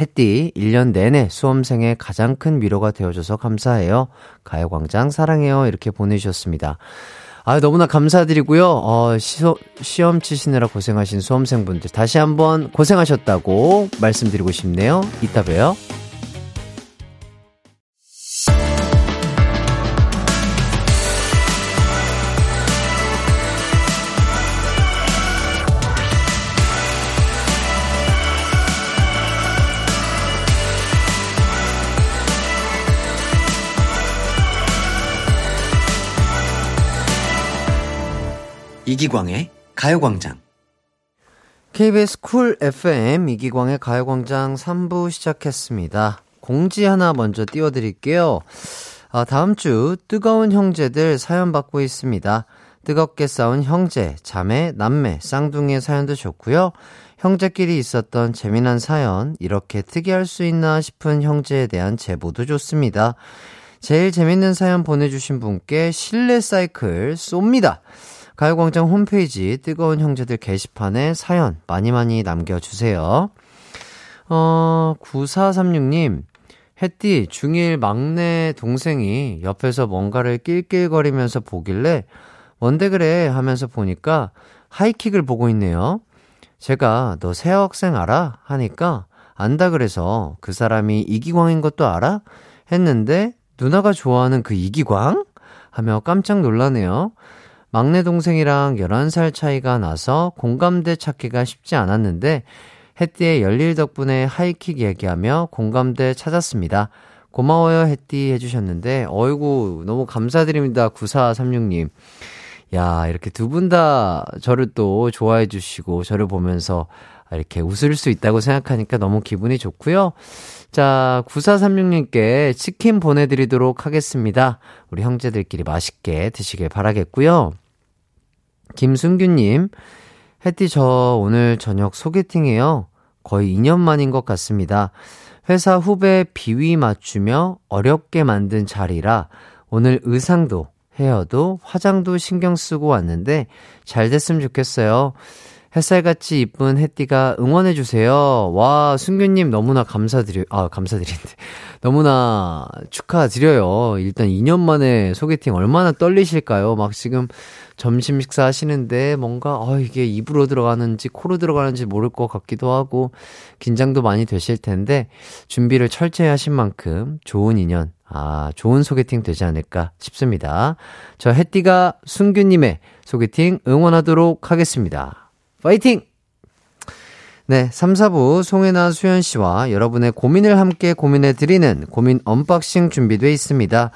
햇띠 1년 내내 수험생의 가장 큰 위로가 되어줘서 감사해요. 가요광장 사랑해요. 이렇게 보내주셨습니다. 아, 너무나 감사드리고요. 어, 시소, 시험 치시느라 고생하신 수험생분들 다시 한번 고생하셨다고 말씀드리고 싶네요. 이따 봬요. 이기광의 가요광장. KBS 쿨 FM 이기광의 가요광장 3부 시작했습니다. 공지 하나 먼저 띄워드릴게요. 아, 다음 주 뜨거운 형제들 사연 받고 있습니다. 뜨겁게 싸운 형제, 자매, 남매, 쌍둥이의 사연도 좋고요. 형제끼리 있었던 재미난 사연, 이렇게 특이할 수 있나 싶은 형제에 대한 제보도 좋습니다. 제일 재밌는 사연 보내주신 분께 실내 사이클 쏩니다. 가요광장 홈페이지 뜨거운 형제들 게시판에 사연 많이 많이 남겨주세요. 어, 9436님, 햇띠 중1 막내 동생이 옆에서 뭔가를 낄낄거리면서 보길래 뭔데 그래 하면서 보니까 하이킥을 보고 있네요. 제가 너 새 학생 알아? 하니까 안다 그래서 그 사람이 이기광인 것도 알아? 했는데 누나가 좋아하는 그 이기광? 하며 깜짝 놀라네요. 막내 동생이랑 11살 차이가 나서 공감대 찾기가 쉽지 않았는데 햇띠의 열일 덕분에 하이킥 얘기하며 공감대 찾았습니다. 고마워요, 햇띠 해주셨는데, 어이구, 너무 감사드립니다. 9436님. 야, 이렇게 두 분 다 저를 또 좋아해 주시고, 저를 보면서 이렇게 웃을 수 있다고 생각하니까 너무 기분이 좋고요. 자, 9436님께 치킨 보내드리도록 하겠습니다. 우리 형제들끼리 맛있게 드시길 바라겠고요. 김순규님, 혜띠 저 오늘 저녁 소개팅이에요. 거의 2년 만인 것 같습니다. 회사 후배 비위 맞추며 어렵게 만든 자리라 오늘 의상도 헤어도 화장도 신경 쓰고 왔는데 잘 됐으면 좋겠어요. 햇살같이 이쁜 햇띠가 응원해주세요. 와, 순규님 너무나 감사드려, 아, 감사드리는데. 너무나 축하드려요. 일단 2년 만에 소개팅 얼마나 떨리실까요? 막 지금 점심 식사 하시는데 뭔가, 어, 이게 입으로 들어가는지 코로 들어가는지 모를 것 같기도 하고, 긴장도 많이 되실 텐데, 준비를 철저히 하신 만큼 좋은 인연, 아, 좋은 소개팅 되지 않을까 싶습니다. 저 햇디가 순규님의 소개팅 응원하도록 하겠습니다. 파이팅! 네, 3, 4부 송해나 수연 씨와 여러분의 고민을 함께 고민해 드리는 고민 언박싱 준비되어 있습니다.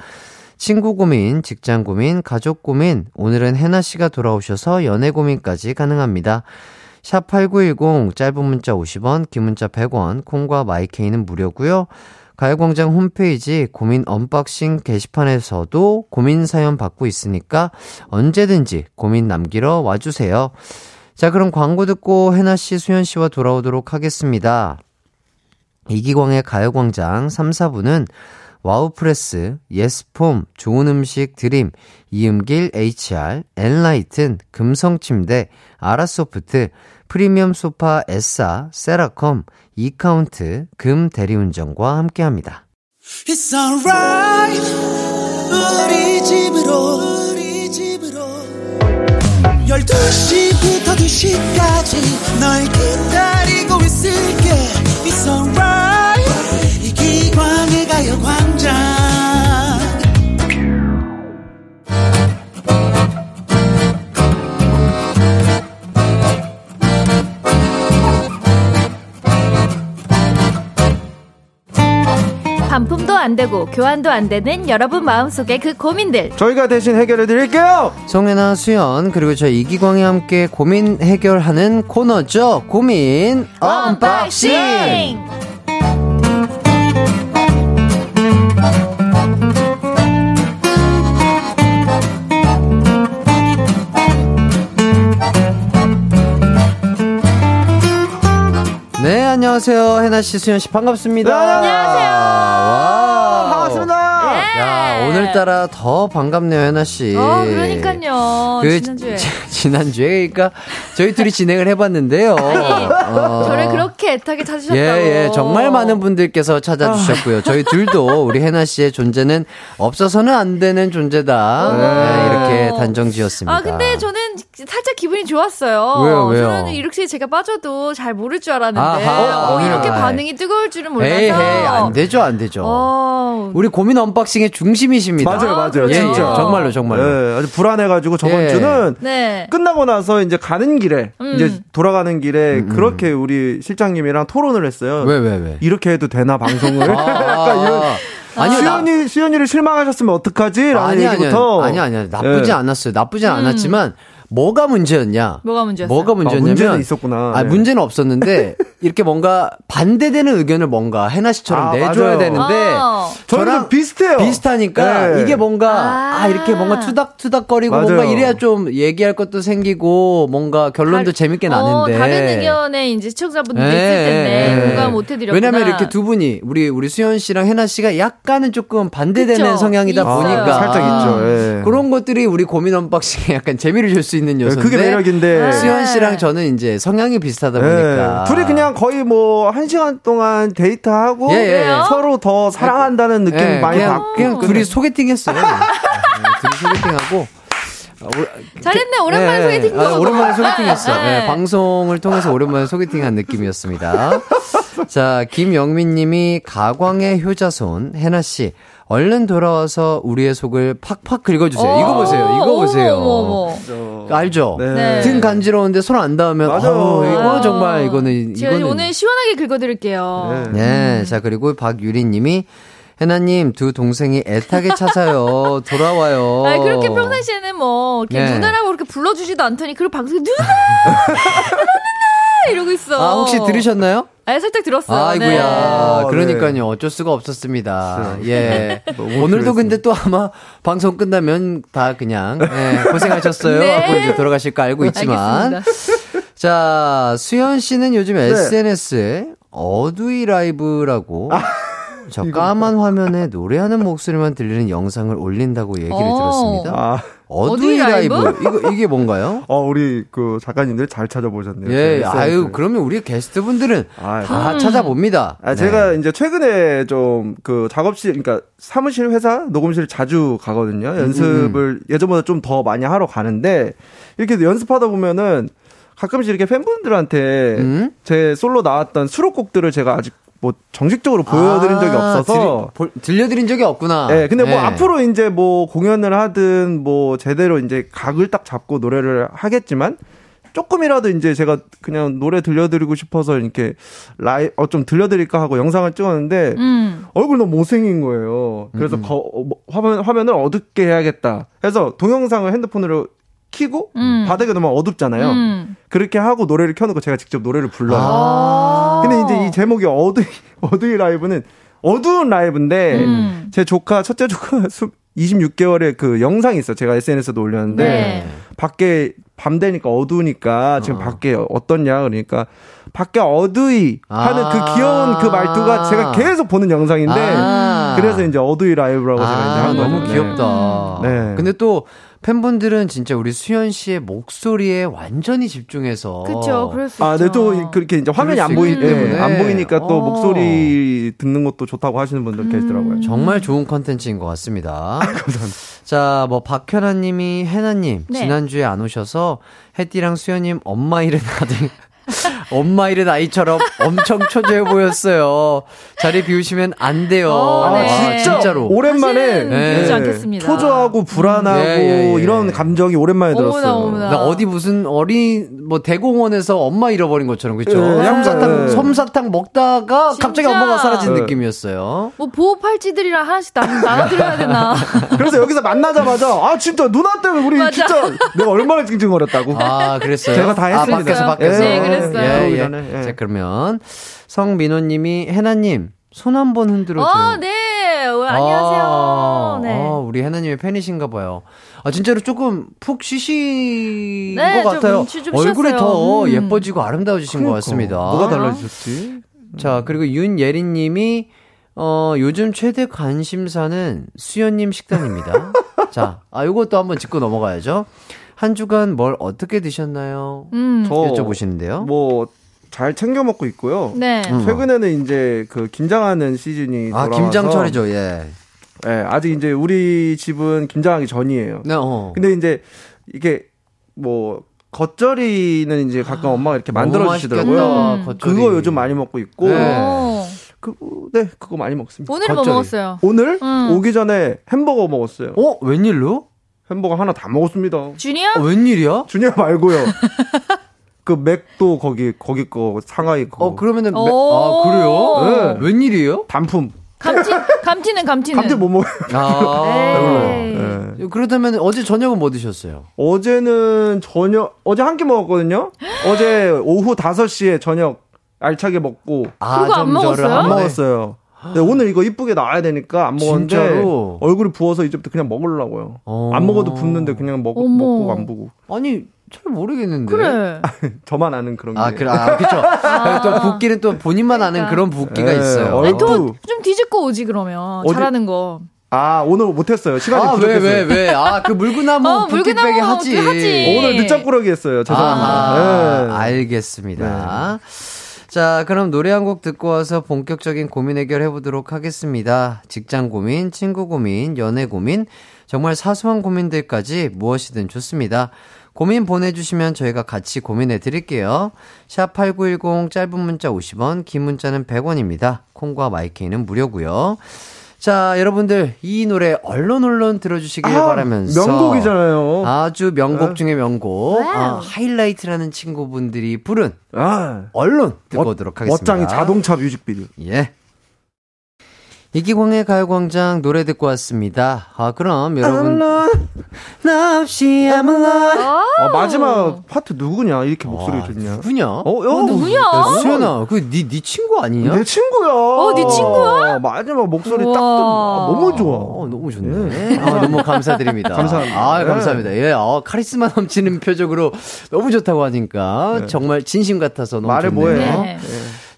친구 고민, 직장 고민, 가족 고민, 오늘은 해나 씨가 돌아오셔서 연애 고민까지 가능합니다. 샵8910 짧은 문자 50원, 긴 문자 100원, 콩과 마이케이는 무료고요. 가요광장 홈페이지 고민 언박싱 게시판에서도 고민 사연 받고 있으니까 언제든지 고민 남기러 와주세요. 자, 그럼 광고 듣고 해나 씨, 수연 씨와 돌아오도록 하겠습니다. 이기광의 가요광장 3, 4부는 와우프레스, 예스폼, 좋은 음식 드림, 이음길 HR, 엔라이튼, 금성침대, 아라소프트, 프리미엄 소파 에싸, 세라컴, 이카운트, 금 대리운전과 함께합니다. It's alright. 우리 집으로 우리 집으로. 12시부터 2시까지 널 기다리고 있을게. It's alright. 이 기광 반품도 안 되고 교환도 안 되는 여러분 마음속의 그 고민들 저희가 대신 해결해 드릴게요. 송해나, 수연, 그리고 저 이기광이 함께 고민 해결하는 코너죠. 고민 언박싱! 안녕하세요. 혜나씨, 수연씨, 반갑습니다. 네, 안녕하세요. 와. 반갑습니다. 야, 오늘따라 더 반갑네요, 혜나씨. 어 그러니까요 그 지난주에 지- 지난주에 그러니까 저희 둘이 진행을 해봤는데요. 어. 저를 그렇게 애타게 찾으셨다고 예, 예, 정말 많은 분들께서 찾아주셨고요. 저희 둘도 우리 혜나 씨의 존재는 없어서는 안 되는 존재다. 네, 이렇게 단정 지었습니다. 아 근데 저는 살짝 기분이 좋았어요. 왜요, 왜요? 저는 이렇게 제가 빠져도 잘 모를 줄 알았는데 아하. 어, 이렇게 아이. 반응이 뜨거울 줄은 몰라서. 에이, 에이, 안 되죠, 안 되죠. 어, 우리 고민 언박싱의 중심이십니다. 맞아요, 맞아요. 예, 진짜. 예, 정말로, 정말로. 네, 아주 불안해가지고 저번 예. 주는 네. 끝나고 나서 이제 가는 길에 음. 이제 돌아가는 길에 음, 음. 그렇게 우리 실장님이랑 토론을 했어요. 왜, 왜, 왜? 이렇게 해도 되나 방송을? 약간 이런 아, 아니요, 나- 수연이 수연이를 실망하셨으면 어떡하지? 라는 아니, 아니, 얘기부터 아니, 아니, 나쁘지 예. 않았어요. 나쁘지 않았지만, 뭐가 문제였냐? 뭐가 문제였어요? 뭐가 문제였냐면, 문제는 있었구나. 아, 네. 문제는 없었는데, 이렇게 뭔가 반대되는 의견을 뭔가 해나 씨처럼 아, 내줘야 맞아요. 되는데, 어. 저랑 비슷해요. 비슷하니까 네. 이게 뭔가 아. 아, 이렇게 뭔가 투닥투닥거리고 맞아요. 뭔가 이래야 좀 얘기할 것도 생기고 뭔가 결론도 다- 재밌게 어, 나는데 다른 의견에 이제 시청자분들 예, 있을 텐데 예, 예. 공감 못 해드렸구나. 왜냐면 이렇게 두 분이 우리 우리 수현 씨랑 해나 씨가 약간은 조금 반대되는 그쵸? 성향이다 있어요. 보니까 살짝 있죠. 예. 그런 것들이 우리 고민 언박싱에 약간 재미를 줄 수 있는 요소인데 그게 매력인데. 네. 수현 씨랑 저는 이제 성향이 비슷하다 예. 보니까 둘이 그냥 거의 뭐 한 시간 동안 데이트하고 예, 예. 그래요? 서로 더 사랑한다는 느낌 예, 많이 그냥, 받고 그냥 둘이 소개팅했어요. 네, 둘이 소개팅하고 어, 오- 잘했네 오랜만에 예, 소개팅. 아, 오랜만에 소개팅했어. 네. 예, 방송을 통해서 오랜만에 소개팅한 느낌이었습니다. 자, 김영민님이 가광의 효자손 해나 씨. 얼른 돌아와서 우리의 속을 팍팍 긁어주세요. 이거 보세요. 이거 보세요. 어머. 알죠? 네. 등 간지러운데 손 안 닿으면 맞아요. 아우, 이거 아. 정말 이거는 제가 이거는 오늘 시원하게 긁어드릴게요. 네. 네. 자, 그리고 박유리 님이 해나님, 두 동생이 애타게 찾아요. 돌아와요. 아니, 그렇게 평상시에는 뭐, 이렇게 네. 누나라고 그렇게 불러주지도 않더니, 그리고 방송에 누나! 누나, 누나! 이러고 있어. 아, 혹시 들으셨나요? 아, 살짝 들었어요. 아이고야. 네. 그러니까요. 어쩔 수가 없었습니다. 예. 너무 오늘도. 근데 또 아마 방송 끝나면 다 그냥 예, 고생하셨어요. 네. 하고 이제 돌아가실 거 알고 있지만. 알겠습니다. 자, 수현 씨는 요즘 네. SNS에 어두이 라이브라고 아, 저 까만 화면에 노래하는 목소리만 들리는 영상을 올린다고 얘기를 어. 들었습니다. 아, 어두이 라이브? 라이브? 이거 이게 뭔가요? 어, 우리 그 작가님들 잘 찾아보셨네요. 예, 그 아유, SNS를. 그러면 우리 게스트분들은 아, 다 찾아봅니다. 아, 제가 이제 최근에 좀 그 작업실, 그러니까 사무실 회사 녹음실 자주 가거든요. 연습을 예전보다 좀 더 많이 하러 가는데 이렇게 연습하다 보면은 가끔씩 이렇게 팬분들한테 음? 제 솔로 나왔던 수록곡들을 제가 아직 뭐 정식적으로 보여드린 적이 아, 없어서. 들이- 볼- 들려드린 적이 없구나. 예, 근데 뭐 예. 앞으로 이제 뭐 공연을 하든 뭐 제대로 이제 각을 딱 잡고 노래를 하겠지만 조금이라도 이제 제가 그냥 노래 들려드리고 싶어서 이렇게 라이 어 좀 들려드릴까 하고 영상을 찍었는데 음. 얼굴 너무 못생긴 거예요. 그래서 거, 어, 뭐, 화면 화면을 어둡게 해야겠다. 해서 동영상을 핸드폰으로 키고 음. 바닥에 놓으면 어둡잖아요. 음. 그렇게 하고 노래를 켜놓고 제가 직접 노래를 불러요. 아. 근데 이제 이 제목이 어두이 어두이 라이브는 어두운 라이브인데 음. 제 조카 첫째 조카 26개월의 그 영상이 있어. 요 제가 SNS에도 올렸는데 네. 밖에 밤 되니까 어두우니까 지금 밖에 어떻냐 그러니까 밖에 어두이 하는 아. 그 귀여운 그 말투가 제가 계속 보는 영상인데 아. 그래서 이제 어두이 라이브라고 제가 이제 아, 한 거죠. 너무 네. 귀엽다. 네. 근데 또 팬분들은 진짜 우리 수현 씨의 목소리에 완전히 집중해서 그쵸, 그럴 수 아, 있죠. 네, 또 그렇게 이제 화면이 안수 보이, 때문에. 안 보이니까 또 어. 목소리 듣는 것도 좋다고 하시는 분들 음. 계시더라고요. 정말 좋은 컨텐츠인 것 같습니다. 감사합니다. 자, 뭐 박현아 님이 해나 님 네. 지난주에 안 오셔서 혜띠랑 수현 님 엄마 일은 아들 엄마 일은 아이처럼 엄청 초조해 보였어요. 자리 비우시면 안 돼요. 어, 네. 아, 진짜로. 오랜만에 네. 초조하고 불안하고 예, 예, 예. 이런 감정이 오랜만에 어머나, 들었어요. 어머나. 나 어디 무슨 어린 뭐 대공원에서 엄마 잃어버린 것처럼 그렇죠. 예, 예. 솜사탕 먹다가 갑자기 진짜. 엄마가 사라진 예. 느낌이었어요. 뭐 보호 팔찌들이랑 하나씩 나, 나눠드려야 되나. 그래서 여기서 만나자마자 아 진짜 누나 때문에 우리 맞아. 진짜 내가 얼마나 찡찡거렸다고. 아, 그랬어요. 제가 다 했습니다. 아, 밖에서 밖에서. 네, 그랬어요. 예, 예. 들어오기 전에, 예. 자, 그러면 성민호님이 해나님 손 한번 흔들어 줘요. 어, 네. 어, 안녕하세요. 아, 네. 아, 우리 해나님의 팬이신가 봐요. 아, 진짜로 조금 푹 쉬신 네, 것좀 같아요. 얼굴이 쉬었어요. 더 음. 예뻐지고 아름다워지신 것 같습니다. 뭐가 달라지셨지? 자, 그리고 윤예린님이 어, 요즘 최대 관심사는 수연님 식단입니다. 자, 아, 요것도 한번 짚고 넘어가야죠. 한 주간 뭘 어떻게 드셨나요? 음. 저 여쭤보시는데요. 뭐 잘 챙겨 먹고 있고요. 네. 음. 최근에는 이제 그 김장하는 시즌이 아, 돌아와서 김장철이죠, 예. 예, 아직 이제 우리 집은 김장하기 전이에요. 네, 어. 근데 이제 이게 뭐 겉절이는 이제 가끔 엄마가 이렇게 만들어 너무 주시더라고요. 음. 겉절이. 그거 요즘 많이 먹고 있고 네. 오. 그, 네, 그거 많이 먹습니다. 오늘은 뭐 겉절이. 먹었어요? 오늘 음. 오기 전에 햄버거 먹었어요. 어, 웬일로? 햄버거 하나 다 먹었습니다. 주니어? 어, 웬일이야? 주니어 말고요. 그 맥도 거기 거기 거 상하이 거 어, 그러면은, 매- 오. 아, 그래요? 네. 웬일이에요? 단품. 감튀, 감튀는 감튀는. 감튀 못 먹어요. 아. 네. 그렇다면 어제 저녁은 뭐 드셨어요? 어제는 저녁 어제 한 끼 먹었거든요. 어제 오후 5시에 저녁 알차게 먹고 아, 그거 안좀 먹었어요? 안 먹었어요. 근데 오늘 이거 이쁘게 나와야 되니까 안 먹었는데 진짜로? 얼굴이 부어서 이제부터 그냥 먹으려고요. 어. 안 먹어도 붓는데 그냥 먹, 어머. 먹고 안 부고 아니, 잘 모르겠는데. 그래. 저만 아는 그런 게. 아, 그래, 아, 그쵸. 또 붓기는 또 본인만 아는 그러니까. 그런 붓기가 네, 있어요. 얼- 아니, 또. 좀 뒤집고 오지, 그러면. 어디- 잘하는 거. 아 오늘 못했어요. 시간이 아, 왜, 부족했어요. 왜, 왜? 아, 그 물구나무 어, 붓기 물구나무 빼기 하지. 그 하지. 오늘 늦잠꾸러기 했어요. 죄송합니다. 아, 네. 알겠습니다. 자, 그럼 노래 한 곡 듣고 와서 본격적인 고민 해결해 보도록 하겠습니다. 직장 고민, 친구 고민, 연애 고민, 정말 사소한 고민들까지 무엇이든 좋습니다. 고민 보내주시면 저희가 같이 고민해 드릴게요. 샵8910 짧은 문자 50원, 긴 문자는 100원입니다. 콩과 마이케이는 무료고요. 자, 여러분들 이 노래 얼른 얼른 들어주시길 아, 바라면서 명곡이잖아요. 아주 명곡 네. 중에 명곡. 아, 하이라이트라는 친구분들이 부른 아, 얼른 듣고 멋- 오도록 하겠습니다. 멋장이 자동차 뮤직비디오. 예. 이기광의 가요광장 노래 듣고 왔습니다. 아, 그럼 여러분. 나 없이 I'm alone. 아, 마지막 파트 누구냐? 이렇게 목소리 좋냐? 누구냐? 어, 어, 누구냐? 야, 수연아, 그, 니, 니 친구 아니냐? 내 친구야. 어, 네 친구야? 마지막 목소리 우와. 딱 듣, 아, 너무 좋아. 어, 너무 좋네. 아, 너무 감사드립니다. 감사합니다. 아, 네. 감사합니다. 예, 어, 카리스마 넘치는 표적으로 너무 좋다고 하니까 정말 진심 같아서 너무 말을 좋네요. 뭐해? 네.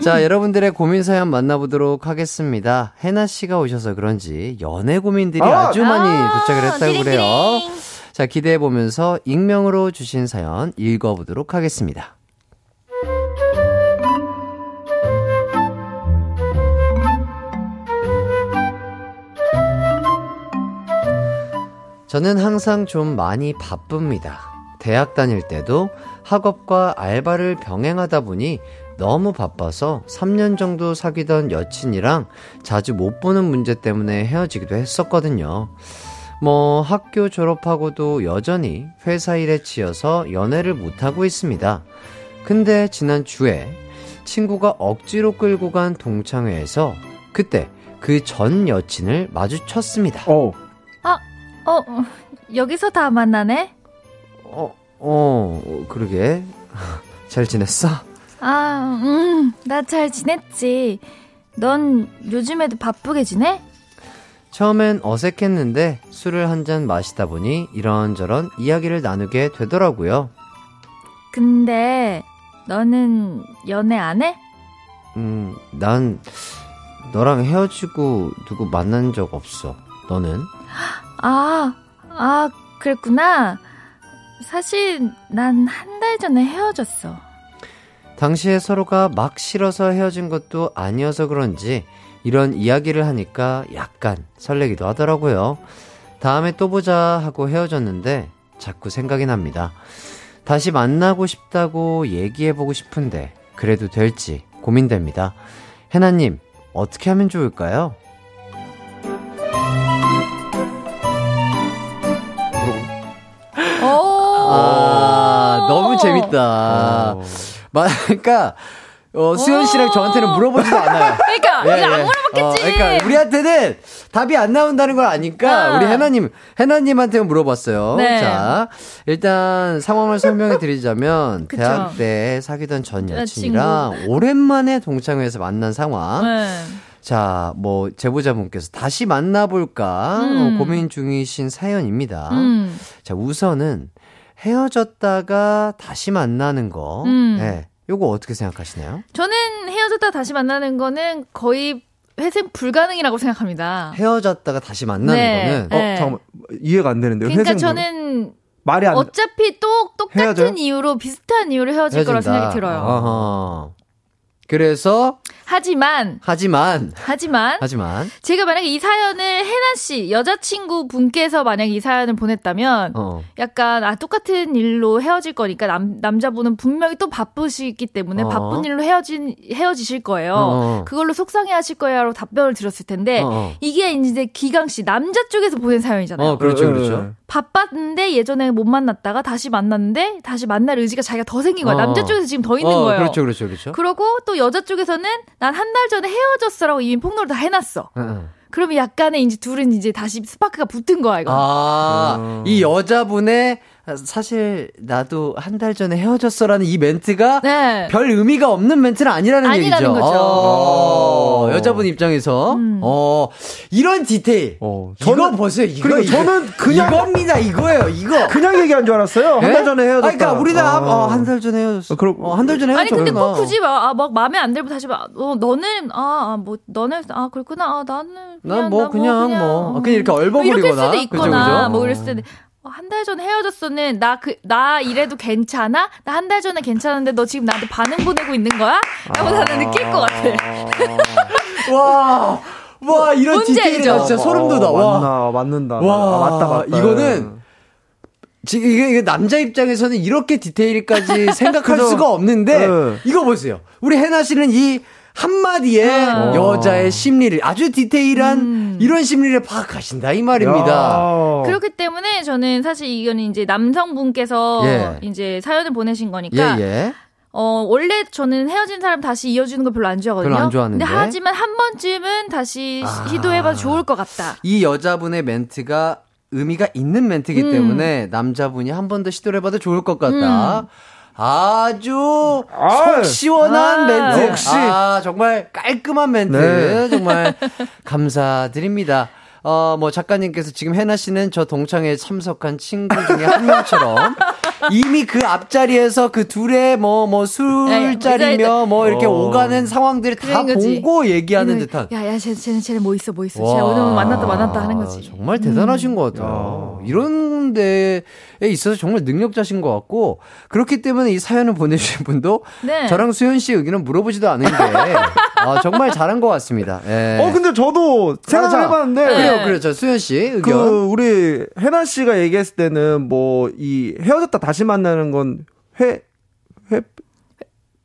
자, 여러분들의 고민 사연 만나보도록 하겠습니다. 해나 씨가 오셔서 그런지 연애 고민들이 아! 아, 주 많이 아, 도착을 했다고 그래요. 띠링띠링. 자, 기대해 보면서 익명으로 주신 사연 읽어 보도록 하겠습니다. 저는 항상 좀 많이 바쁩니다. 대학 다닐 때도 학업과 알바를 병행하다 보니 너무 바빠서 3년 정도 사귀던 여친이랑 자주 못 보는 문제 때문에 헤어지기도 했었거든요. 뭐 학교 졸업하고도 여전히 회사 일에 치여서 연애를 못하고 있습니다. 근데 지난 주에 친구가 억지로 끌고 간 동창회에서 그때 그 전 여친을 마주쳤습니다. 어. 어, 어, 여기서 다 만나네? 어, 어, 그러게. 잘 지냈어? 아, 음, 나 잘 지냈지. 넌 요즘에도 바쁘게 지내? 처음엔 어색했는데 술을 한 잔 마시다 보니 이런저런 이야기를 나누게 되더라고요. 근데 너는 연애 안 해? 음, 난 너랑 헤어지고 누구 만난 적 없어. 너는? 아, 아, 그랬구나. 사실 난 한 달 전에 헤어졌어. 당시에 서로가 막 싫어서 헤어진 것도 아니어서 그런지 이런 이야기를 하니까 약간 설레기도 하더라고요. 다음에 또 보자 하고 헤어졌는데 자꾸 생각이 납니다. 다시 만나고 싶다고 얘기해보고 싶은데 그래도 될지 고민됩니다. 해나님, 어떻게 하면 좋을까요? 오, 아, 너무 재밌다. 어. 마, 그러니까 어, 수현 씨랑 저한테는 물어보지도 않아요. 그러니까 예, 이거 안 예. 물어봤겠지. 어, 그러니까 우리한테는 답이 안 나온다는 걸 아니까 아. 우리 해나님, 해나님한테 물어봤어요. 네. 자, 일단 상황을 설명해 드리자면. 대학 때 사귀던 전 여친이랑 오랜만에 동창회에서 만난 상황. 네. 자, 뭐 제보자분께서 다시 만나볼까 음. 어, 고민 중이신 사연입니다. 음. 자, 우선은 헤어졌다가 다시 만나는 거. 음. 예. 요거 어떻게 생각하시나요? 저는 헤어졌다 다시 만나는 거는 거의 회생 불가능이라고 생각합니다. 헤어졌다가 다시 만나는 네. 거는 어, 네. 잠깐만. 이해가 안 되는데요. 그러니까 회생 뭐- 저는 말이 안 어차피 또 똑같은 헤어져요? 이유로 비슷한 이유로 헤어질 거라 헤어진다. 생각이 들어요. 어허. 그래서 하지만 하지만 하지만 하지만 제가 만약에 이 사연을 혜나 씨 여자친구 분께서 만약에 이 사연을 보냈다면 어. 약간 아 똑같은 일로 헤어질 거니까 남 남자분은 분명히 또 바쁘시기 때문에 어. 바쁜 일로 헤어진 헤어지실 거예요. 어. 그걸로 속상해하실 거야라고 답변을 드렸을 텐데 어, 어. 이게 이제 기강 씨 남자 쪽에서 보낸 사연이잖아요. 어, 그렇죠, 예, 그렇죠. 바빴는데 예전에 못 만났다가 다시 만났는데 다시 만날 의지가 자기가 더 생긴 거야. 어. 남자 쪽에서 지금 더 있는 어, 거예요. 그렇죠, 그렇죠, 그렇죠. 그러고 또 여자 쪽에서는 난 한 달 전에 헤어졌어라고 이미 폭로를 다 해놨어. 응, 응. 그러면 약간의 이제 둘은 이제 다시 스파크가 붙은 거야 이거. 아, 어. 이 여자분의 사실 나도 한 달 전에 헤어졌어라는 이 멘트가 네. 별 의미가 없는 멘트는 아니라는, 아니라는 얘기죠. 거죠. 어, 어. 여자분 입장에서 음. 어, 이런 디테일. 어, 이거 저는- 보세요. 이거 그리고 이거. 저는 그냥- 이겁니다. 이거예요. 이거. 그냥 얘기한 줄 알았어요. 한 예? 달 전에 헤어졌다. 아, 그러니까 우리는 아. 어, 한달 전에 헤어졌어. 어, 그럼- 어, 한달 전에 아니 근데. 꼭 굳이 막, 아, 막 마음에 안 들면 다시 막 어, 너는 아뭐 너는 아 그렇구나 아 나는 난뭐나 그냥 뭐 그냥 이렇게 뭐 얼버무리거나. 이렇게 할 수도 있거나 그죠, 그죠? 뭐 이랬을 텐데 한 달 전에 헤어졌어는 나 그 나 이래도 괜찮아 나 한 달 전에 괜찮은데 너 지금 나한테 반응 보내고 있는 거야? 라고 나는 느낄 것 같아. 와, 와 이런 뭔지 디테일이 나 알죠? 진짜 소름 돋아. 어, 와. 맞나, 맞는다. 와, 아, 맞다, 맞다. 이거는 지금 이게, 이게 남자 입장에서는 이렇게 디테일까지 생각할. 수가 없는데 네. 이거 보세요. 우리 해나 씨는 이 한마디에 어. 여자의 심리를 아주 디테일한 음. 이런 심리를 파악하신다 이 말입니다. 야. 그렇기 때문에 저는 사실 이거는 이제 남성분께서 예. 이제 사연을 보내신 거니까 예, 예. 어, 원래 저는 헤어진 사람 다시 이어주는 거 별로 안 좋아하거든요. 별로 안 좋아하는데? 근데 하지만 한 번쯤은 다시 아. 시도해봐도 좋을 것 같다. 이 여자분의 멘트가 의미가 있는 멘트이기 음. 때문에 남자분이 한 번 더 시도를 해봐도 좋을 것 같다. 음. 아주 아, 속 시원한 아. 멘트. 역시. 아, 정말 깔끔한 멘트. 네. 정말 감사드립니다. 어, 뭐 작가님께서 지금 해나 씨는 저 동창회에 참석한 친구 중에 한 명처럼 이미 그 앞자리에서 그 둘의 뭐, 뭐 술자리며 뭐 이렇게 어. 오가는 상황들을 다. 보고 얘기하는 듯한. 야, 야, 쟤, 쟤는, 쟤는 뭐 있어, 뭐 있어. 쟤 와, 오늘 만났다, 만났다 하는 거지. 음. 정말 대단하신 것 같아요. 이런 데에 있어서 정말 능력자신 것 같고, 그렇기 때문에 이 사연을 보내주신 분도 네. 저랑 수현 씨 의견은 물어보지도 않은데, 아, 정말 잘한 것 같습니다. 예. 어 근데 저도 생각을 자, 해봤는데 네. 그래요, 그래요. 저 수현 씨 의견. 그 우리 해나 씨가 얘기했을 때는 뭐 이 헤어졌다 다시 만나는 건회 회,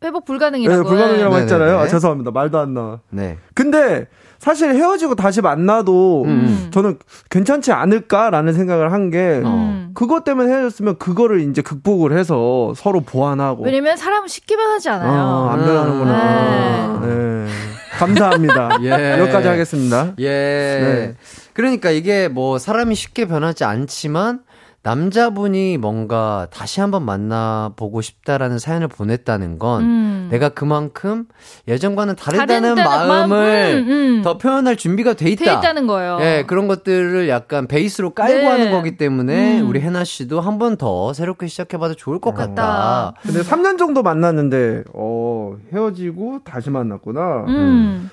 회복 네, 불가능이라고. 불가능이라고 네네네. 했잖아요. 아, 죄송합니다. 말도 안 나와. 네. 근데 사실 헤어지고 다시 만나도 음. 저는 괜찮지 않을까라는 생각을 한게 음. 그것 때문에 헤어졌으면 그거를 이제 극복을 해서 서로 보완하고 왜냐면 사람은 쉽게 변하지 않아요. 아, 안 변하는구나. 네. 감사합니다. 예. 여기까지 하겠습니다. 예. 네. 그러니까 이게 뭐 사람이 쉽게 변하지 않지만 남자분이 뭔가 다시 한번 만나보고 싶다라는 사연을 보냈다는 건 음. 내가 그만큼 예전과는 다르다는 다른 마음을 마음, 음, 음. 더 표현할 준비가 돼 있다. 돼 있다는 거예요. 예, 그런 것들을 약간 베이스로 깔고 네. 하는 거기 때문에 음. 우리 해나 씨도 한 번 더 새롭게 시작해봐도 좋을 것 같다. 같다. 근데 3년 정도 만났는데 어 헤어지고 다시 만났구나. 음.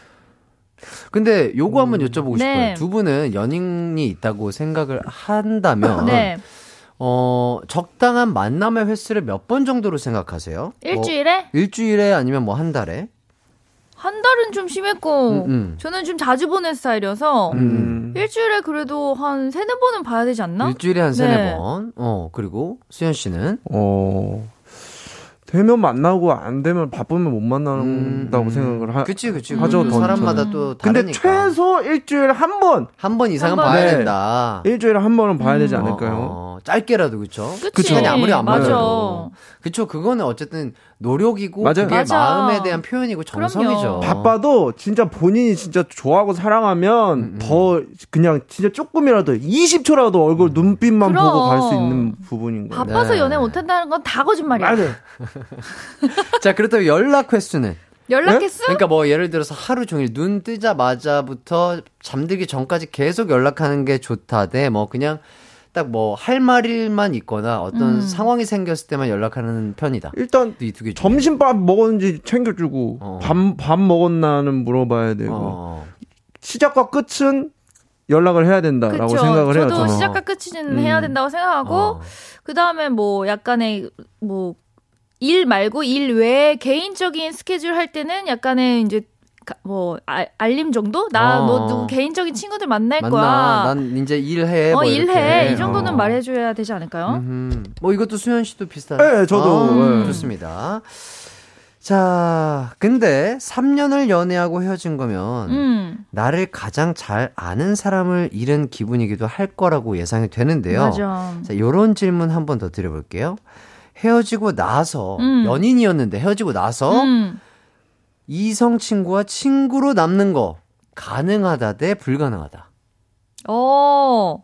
근데 요거 한번 여쭤보고 네. 싶어요. 두 분은 연인이 있다고 생각을 한다면 네. 어, 적당한 만남의 횟수를 몇 번 정도로 생각하세요? 일주일에 뭐 일주일에 아니면 뭐 한 달에? 한 달은 좀 심했고 음, 음. 저는 좀 자주 보는 스타일이어서 음. 일주일에 그래도 한 세네 번은 봐야 되지 않나? 일주일에 한 세네 네. 번. 어, 그리고 수현 씨는 어 되면 만나고 안 되면 바쁘면 못 만난다고 생각을 하. 음, 그치, 그치. 하죠, 그더 사람마다 또 근데 다르니까. 최소 일주일에 한 번, 한 번 이상은 한 번. 봐야 네. 된다. 일주일에 한 번은 봐야 되지 않을까요? 어, 어, 짧게라도 그쵸? 그치. 아니, 아무리 안 맞아. 맞아도. 그쵸, 그거는 어쨌든 노력이고 맞아요. 그게 맞아. 마음에 대한 표현이고 그럼요. 정성이죠. 바빠도 진짜 본인이 진짜 좋아하고 사랑하면 음, 더 그냥 진짜 조금이라도 20초라도 얼굴 눈빛만 그럼. 보고 갈 수 있는 부분인 거예요. 바빠서 네. 연애 못한다는 건 다 거짓말이야. 맞아요. 자, 그렇다면 연락 횟수는? 연락했어? 그러니까 뭐 예를 들어서 하루 종일 눈 뜨자마자부터 잠들기 전까지 계속 연락하는 게 좋다 대뭐 그냥 딱 뭐 할 말일만 있거나 어떤 음. 상황이 생겼을 때만 연락하는 편이다. 일단 이두개 중에. 점심밥 먹었는지 챙겨주고 어. 밥, 밥 먹었나는 물어봐야 되고 어. 시작과 끝은 연락을 해야 된다라고 그쵸. 생각을 해요. 저도. 시작과 끝은 음. 해야 된다고 생각하고 어. 그 다음에 뭐 약간의 뭐 일 말고 일 외에 개인적인 스케줄 할 때는 약간의 이제 가- 뭐 알, 알림 정도? 나 어. 너 누구 개인적인 친구들 만날 만나. 거야. 난 이제 일해. 어 뭐 일해. 이 정도는 어. 말해줘야 되지 않을까요? 음흠. 뭐 이것도 수현 씨도 비슷한. 네, 저도, 아, 네. 좋습니다. 자, 근데 3년을 연애하고 헤어진 거면 음 나를 가장 잘 아는 사람을 잃은 기분이기도 할 거라고 예상이 되는데요. 맞아. 자, 요런 질문 한 번 더 드려볼게요. 헤어지고 나서 음. 연인이었는데 헤어지고 나서 음. 이성 친구와 친구로 남는 거 가능하다 대 불가능하다. 어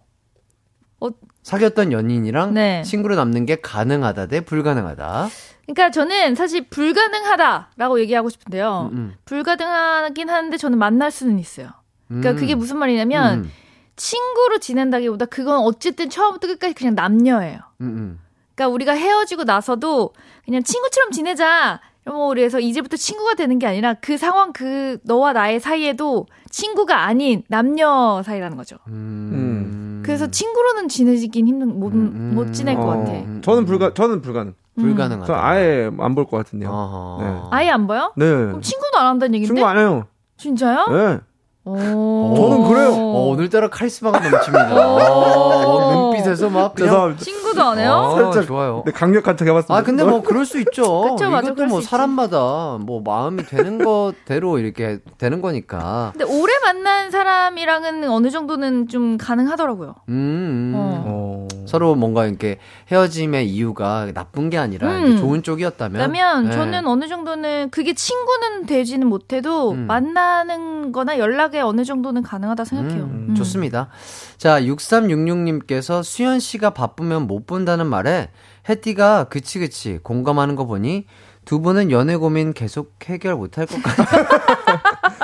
사귀었던 연인이랑 네. 친구로 남는 게 가능하다 대 불가능하다. 그러니까 저는 사실 불가능하다라고 얘기하고 싶은데요. 음, 불가능하긴 하는데 저는 만날 수는 있어요. 그러니까 음. 그게 무슨 말이냐면 음, 친구로 지낸다기보다 그건 어쨌든 처음부터 끝까지 그냥 남녀예요. 음, 음. 그러니까 우리가 헤어지고 나서도 그냥 친구처럼 지내자. 뭐 그래서 이제부터 친구가 되는 게 아니라 그 상황 그 너와 나의 사이에도 친구가 아닌 남녀 사이라는 거죠. 음. 그래서 친구로는 지내긴 힘든 못, 음, 못 지낼 것 어, 같아. 저는 불가 저는 불가능. 불가능하다. 저 아예 안 볼 것 같은데요. 네. 아예 안 보여? 네. 그럼 친구도 안 한다는 얘긴데? 친구 안 해요. 진짜요? 네. 오. 저는 그래요. 어, 오늘따라 카리스마가 넘칩니다. 어, 눈빛에서 막 그냥. 친구도 안 해요? 어, 살짝 좋아요. 네, 강력한 척 해봤습니다. 아 근데 뭐 그럴 수 있죠. 그쵸, 맞아, 이것도 뭐수 있지. 사람마다 뭐 마음이 되는 것대로 이렇게 되는 거니까. 근데 오래 만난 사람이랑은 어느 정도는 좀 가능하더라고요. 음. 음. 어. 어. 서로 뭔가 이렇게 헤어짐의 이유가 나쁜 게 아니라 음. 좋은 쪽이었다면. 그러면 네. 저는 어느 정도는 그게 친구는 되지는 못해도 음. 만나는 거나 연락에 어느 정도는 가능하다 생각해요. 음, 음. 좋습니다. 자, 6366님께서 수현 씨가 바쁘면 못 본다는 말에 혜띠가 그치 그치 공감하는 거 보니 두 분은 연애 고민 계속 해결 못할 것 같아요.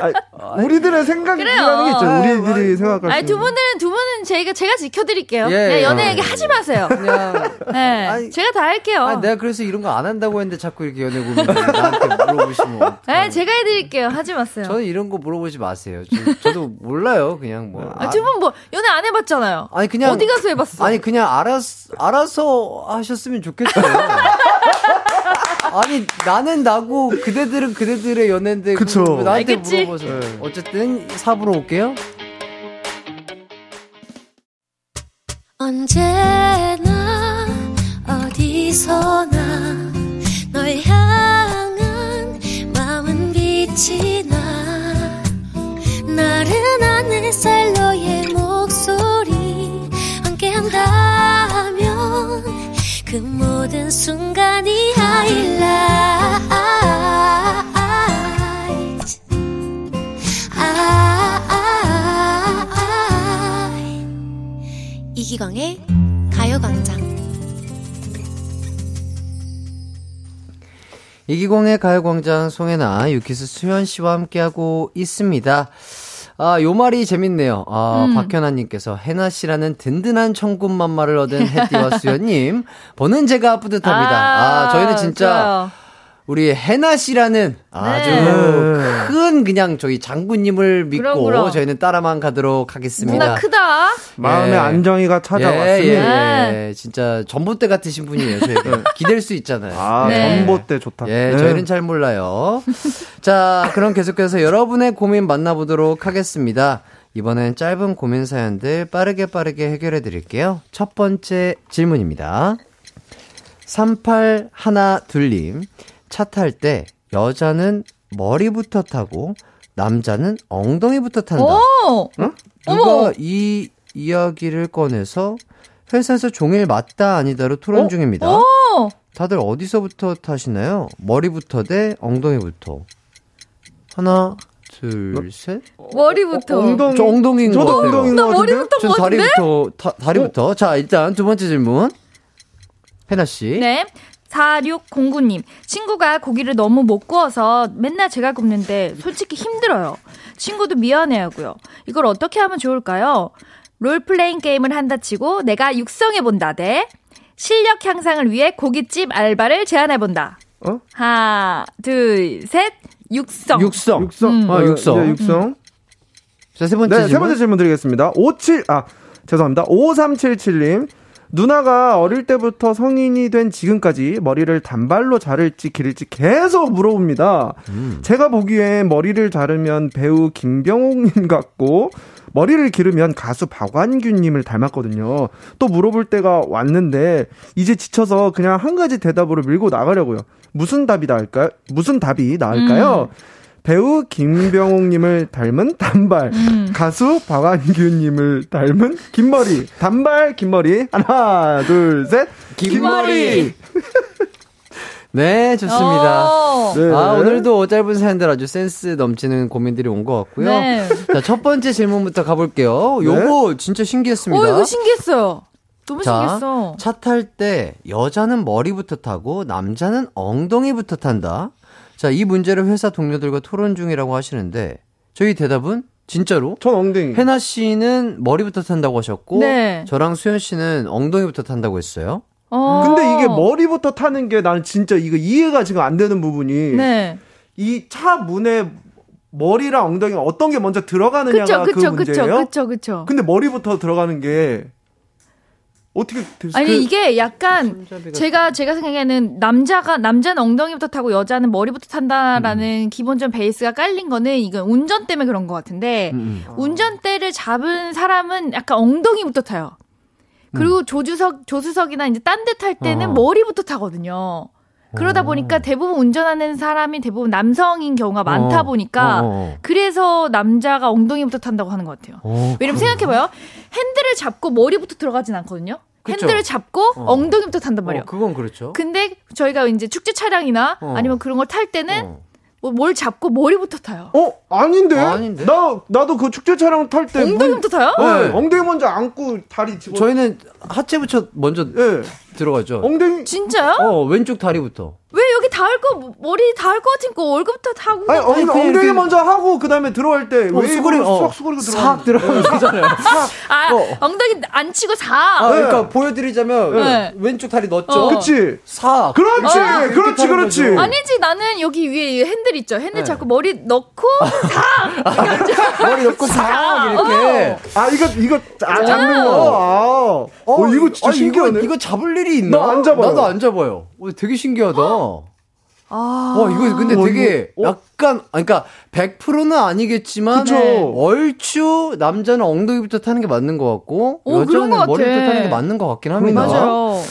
아, 우리들의 생각이라는 게 있죠. 그래요. 우리들이 생각할 아니 수 두. 분은 두 분은 제가 제가 지켜드릴게요. 예, 네, 연애 예. 얘기 하지 마세요. 그냥 네, 아니, 제가 다 할게요. 아, 내가 그래서 이런 거 안 한다고 했는데 자꾸 이렇게 연애 고민 나한테 물어보시면. 네, 제가 해드릴게요. 하지 마세요. 저는 이런 거 물어보지 마세요. 저, 도 몰라요. 그냥 뭐. 아, 두분 뭐 연애 안 해봤잖아요. 아니 그냥 어디 가서 해봤어? 아니 그냥 알아서 알아서 하셨으면 좋겠어요. 아니 나는 나고 그대들은 그대들의 연애인데 그쵸. 왜 나한테 알겠지? 물어봐서 네. 어쨌든 삽으로 올게요. 언제나 어디서나 널 향한 마음은 빛이 나 나른한 햇살 너의 목 그 모든 순간이 하이라이트 아, 이기광의 가요광장. 이기공의 가요광장 송혜나 유키스 수현 씨와 함께하고 있습니다. 아, 요 말이 재밌네요. 아, 음. 박현아님께서 해나 씨라는 든든한 천군만마를 얻은 혜띠와 수현님 보는 제가 뿌듯합니다. 아, 저희는 진짜 좋아요. 우리 해나 씨라는 아주 네. 큰 그냥 저희 장군님을 믿고 그럼, 그럼. 저희는 따라만 가도록 하겠습니다. 누나 크다. 마음의 예. 안정이가 찾아왔으니 예, 예, 네. 예. 진짜 전봇대 같으신 분이에요. 저희가 기댈 수 있잖아요. 아 네. 전봇대 좋다. 예, 네. 저희는 잘 몰라요. 자, 그럼 계속해서 여러분의 고민 만나보도록 하겠습니다. 이번엔 짧은 고민 사연들 빠르게 빠르게 해결해 드릴게요. 첫 번째 질문입니다. 3812님, 차 탈 때 여자는 머리부터 타고 남자는 엉덩이부터 탄다. 오, 누가 어머. 이 이야기를 꺼내서 회사에서 종일 맞다 아니다로 토론 어? 중입니다. 오, 다들 어디서부터 타시나요? 머리부터 대 엉덩이부터. 하나, 둘, 셋. 머리부터. 어, 엉덩이. 저 엉덩이인 것 저도 같아요. 엉덩이인 나것 같은데. 머리부터 전뭐 같은데? 다리부터, 다, 다리부터. 자, 일단 두 번째 질문. 혜나 씨. 네. 4609님, 친구가 고기를 너무 못 구워서 맨날 제가 굽는데 솔직히 힘들어요. 친구도 미안해 하고요. 이걸 어떻게 하면 좋을까요? 롤플레잉 게임을 한다 치고 내가 육성해본다 대 실력 향상을 위해 고깃집 알바를 제안해본다. 어? 하나, 둘, 셋, 육성. 육성. 육성. 음. 아, 육성. 네, 육성. 자, 세 번째 네, 질문. 세 번째 질문 드리겠습니다. 57, 아, 죄송합니다. 5377님. 누나가 어릴 때부터 성인이 된 지금까지 머리를 단발로 자를지 기를지 계속 물어봅니다. 음. 제가 보기엔 머리를 자르면 배우 김병옥님 같고, 머리를 기르면 가수 박완규님을 닮았거든요. 또 물어볼 때가 왔는데, 이제 지쳐서 그냥 한 가지 대답으로 밀고 나가려고요. 무슨 답이 나을까요? 무슨 답이 나을까요? 배우 김병옥님을 닮은 단발, 가수 박완규님을 닮은 긴머리, 단발 긴머리, 하나, 둘, 셋, 긴머리. 네, 좋습니다. 어. 네. 아, 오늘도 짧은 사연들 아주 센스 넘치는 고민들이 온 것 같고요. 네. 자, 첫 번째 질문부터 가볼게요. 요거 진짜 신기했습니다. 오, 이거 신기했어요. 너무 자, 신기했어. 차 탈 때 여자는 머리부터 타고 남자는 엉덩이부터 탄다. 자, 이 문제를 회사 동료들과 토론 중이라고 하시는데 저희 대답은 진짜로 전 엉덩이. 해나 씨는 머리부터 탄다고 하셨고 네. 저랑 수현 씨는 엉덩이부터 탄다고 했어요. 어. 근데 이게 머리부터 타는 게 나는 진짜 이거 이해가 지금 안 되는 부분이 네. 이 차 문에 머리랑 엉덩이가 어떤 게 먼저 들어가느냐가 그쵸, 그쵸, 그 그쵸, 문제예요. 그쵸, 그쵸. 근데 머리부터 들어가는 게 어떻게 될 수? 아니 그- 이게 약간 제가 제가 생각에는 남자가 남자는 엉덩이부터 타고 여자는 머리부터 탄다라는 음. 기본적 베이스가 깔린 거는 이건 운전 때문에 그런 것 같은데 음, 음. 운전대를 잡은 사람은 약간 엉덩이부터 타요. 그리고 조주석 조수석이나 이제 딴 데 탈 때는 어. 머리부터 타거든요. 그러다 보니까 대부분 운전하는 사람이 대부분 남성인 경우가 많다 어. 보니까 어, 어. 그래서 남자가 엉덩이부터 탄다고 하는 것 같아요. 어, 왜냐면 생각해봐요. 핸들을 잡고 머리부터 들어가진 않거든요. 그쵸. 핸들을 잡고 어. 엉덩이부터 탄단 말이에요. 어, 그건 그렇죠. 근데 저희가 이제 축제 차량이나 어. 아니면 그런 걸 탈 때는 어. 뭐뭘 잡고 머리부터 타요. 어 아닌데? 아닌데? 나 나도 그 축제 차량 탈 때 엉덩이부터 타요? 네. 엉덩이 먼저 안고 다리 집어. 저희는 하체부터 먼저 예. 들어가죠. 엉덩이. 진짜요? 어, 왼쪽 다리부터. 왜 여기 닿을 거 머리 닿을 거 같은 거 얼굴부터 타고 아니 엉, 그냥 엉덩이 이렇게- 먼저 하고 그 다음에 들어갈 때 어, 수그리, 어, 싹 수그리고 들어가. 들어가면 되잖아요. 아 어. 엉덩이 안 치고 사. 아, 네. 그러니까 보여드리자면 네. 왼쪽 다리 넣었죠. 어. 그치. 사. 그렇지. 어. 이렇게 그렇지. 그렇지. 거죠. 아니지 나는 여기 위에 핸들 있죠. 핸들 네. 잡고 머리 넣고 머리 넣고 사 이렇게. 아 이거 이거 아, 잡는 거. 아. 어, 이거 진짜 아, 신기하네. 이거, 이거 잡을 일이 있나? 나 안 잡아요. 나도 안 잡아요. 어, 되게 신기하다. 아. 와, 이거 근데 어, 되게 이거- 어? 약간, 아, 그러니까 100%는 아니겠지만, 그쵸. 네. 얼추 남자는 엉덩이부터 타는 게 맞는 것 같고, 오, 그런 여자는. 머리부터 타는 게 맞는 것 같긴 합니다. 맞아요.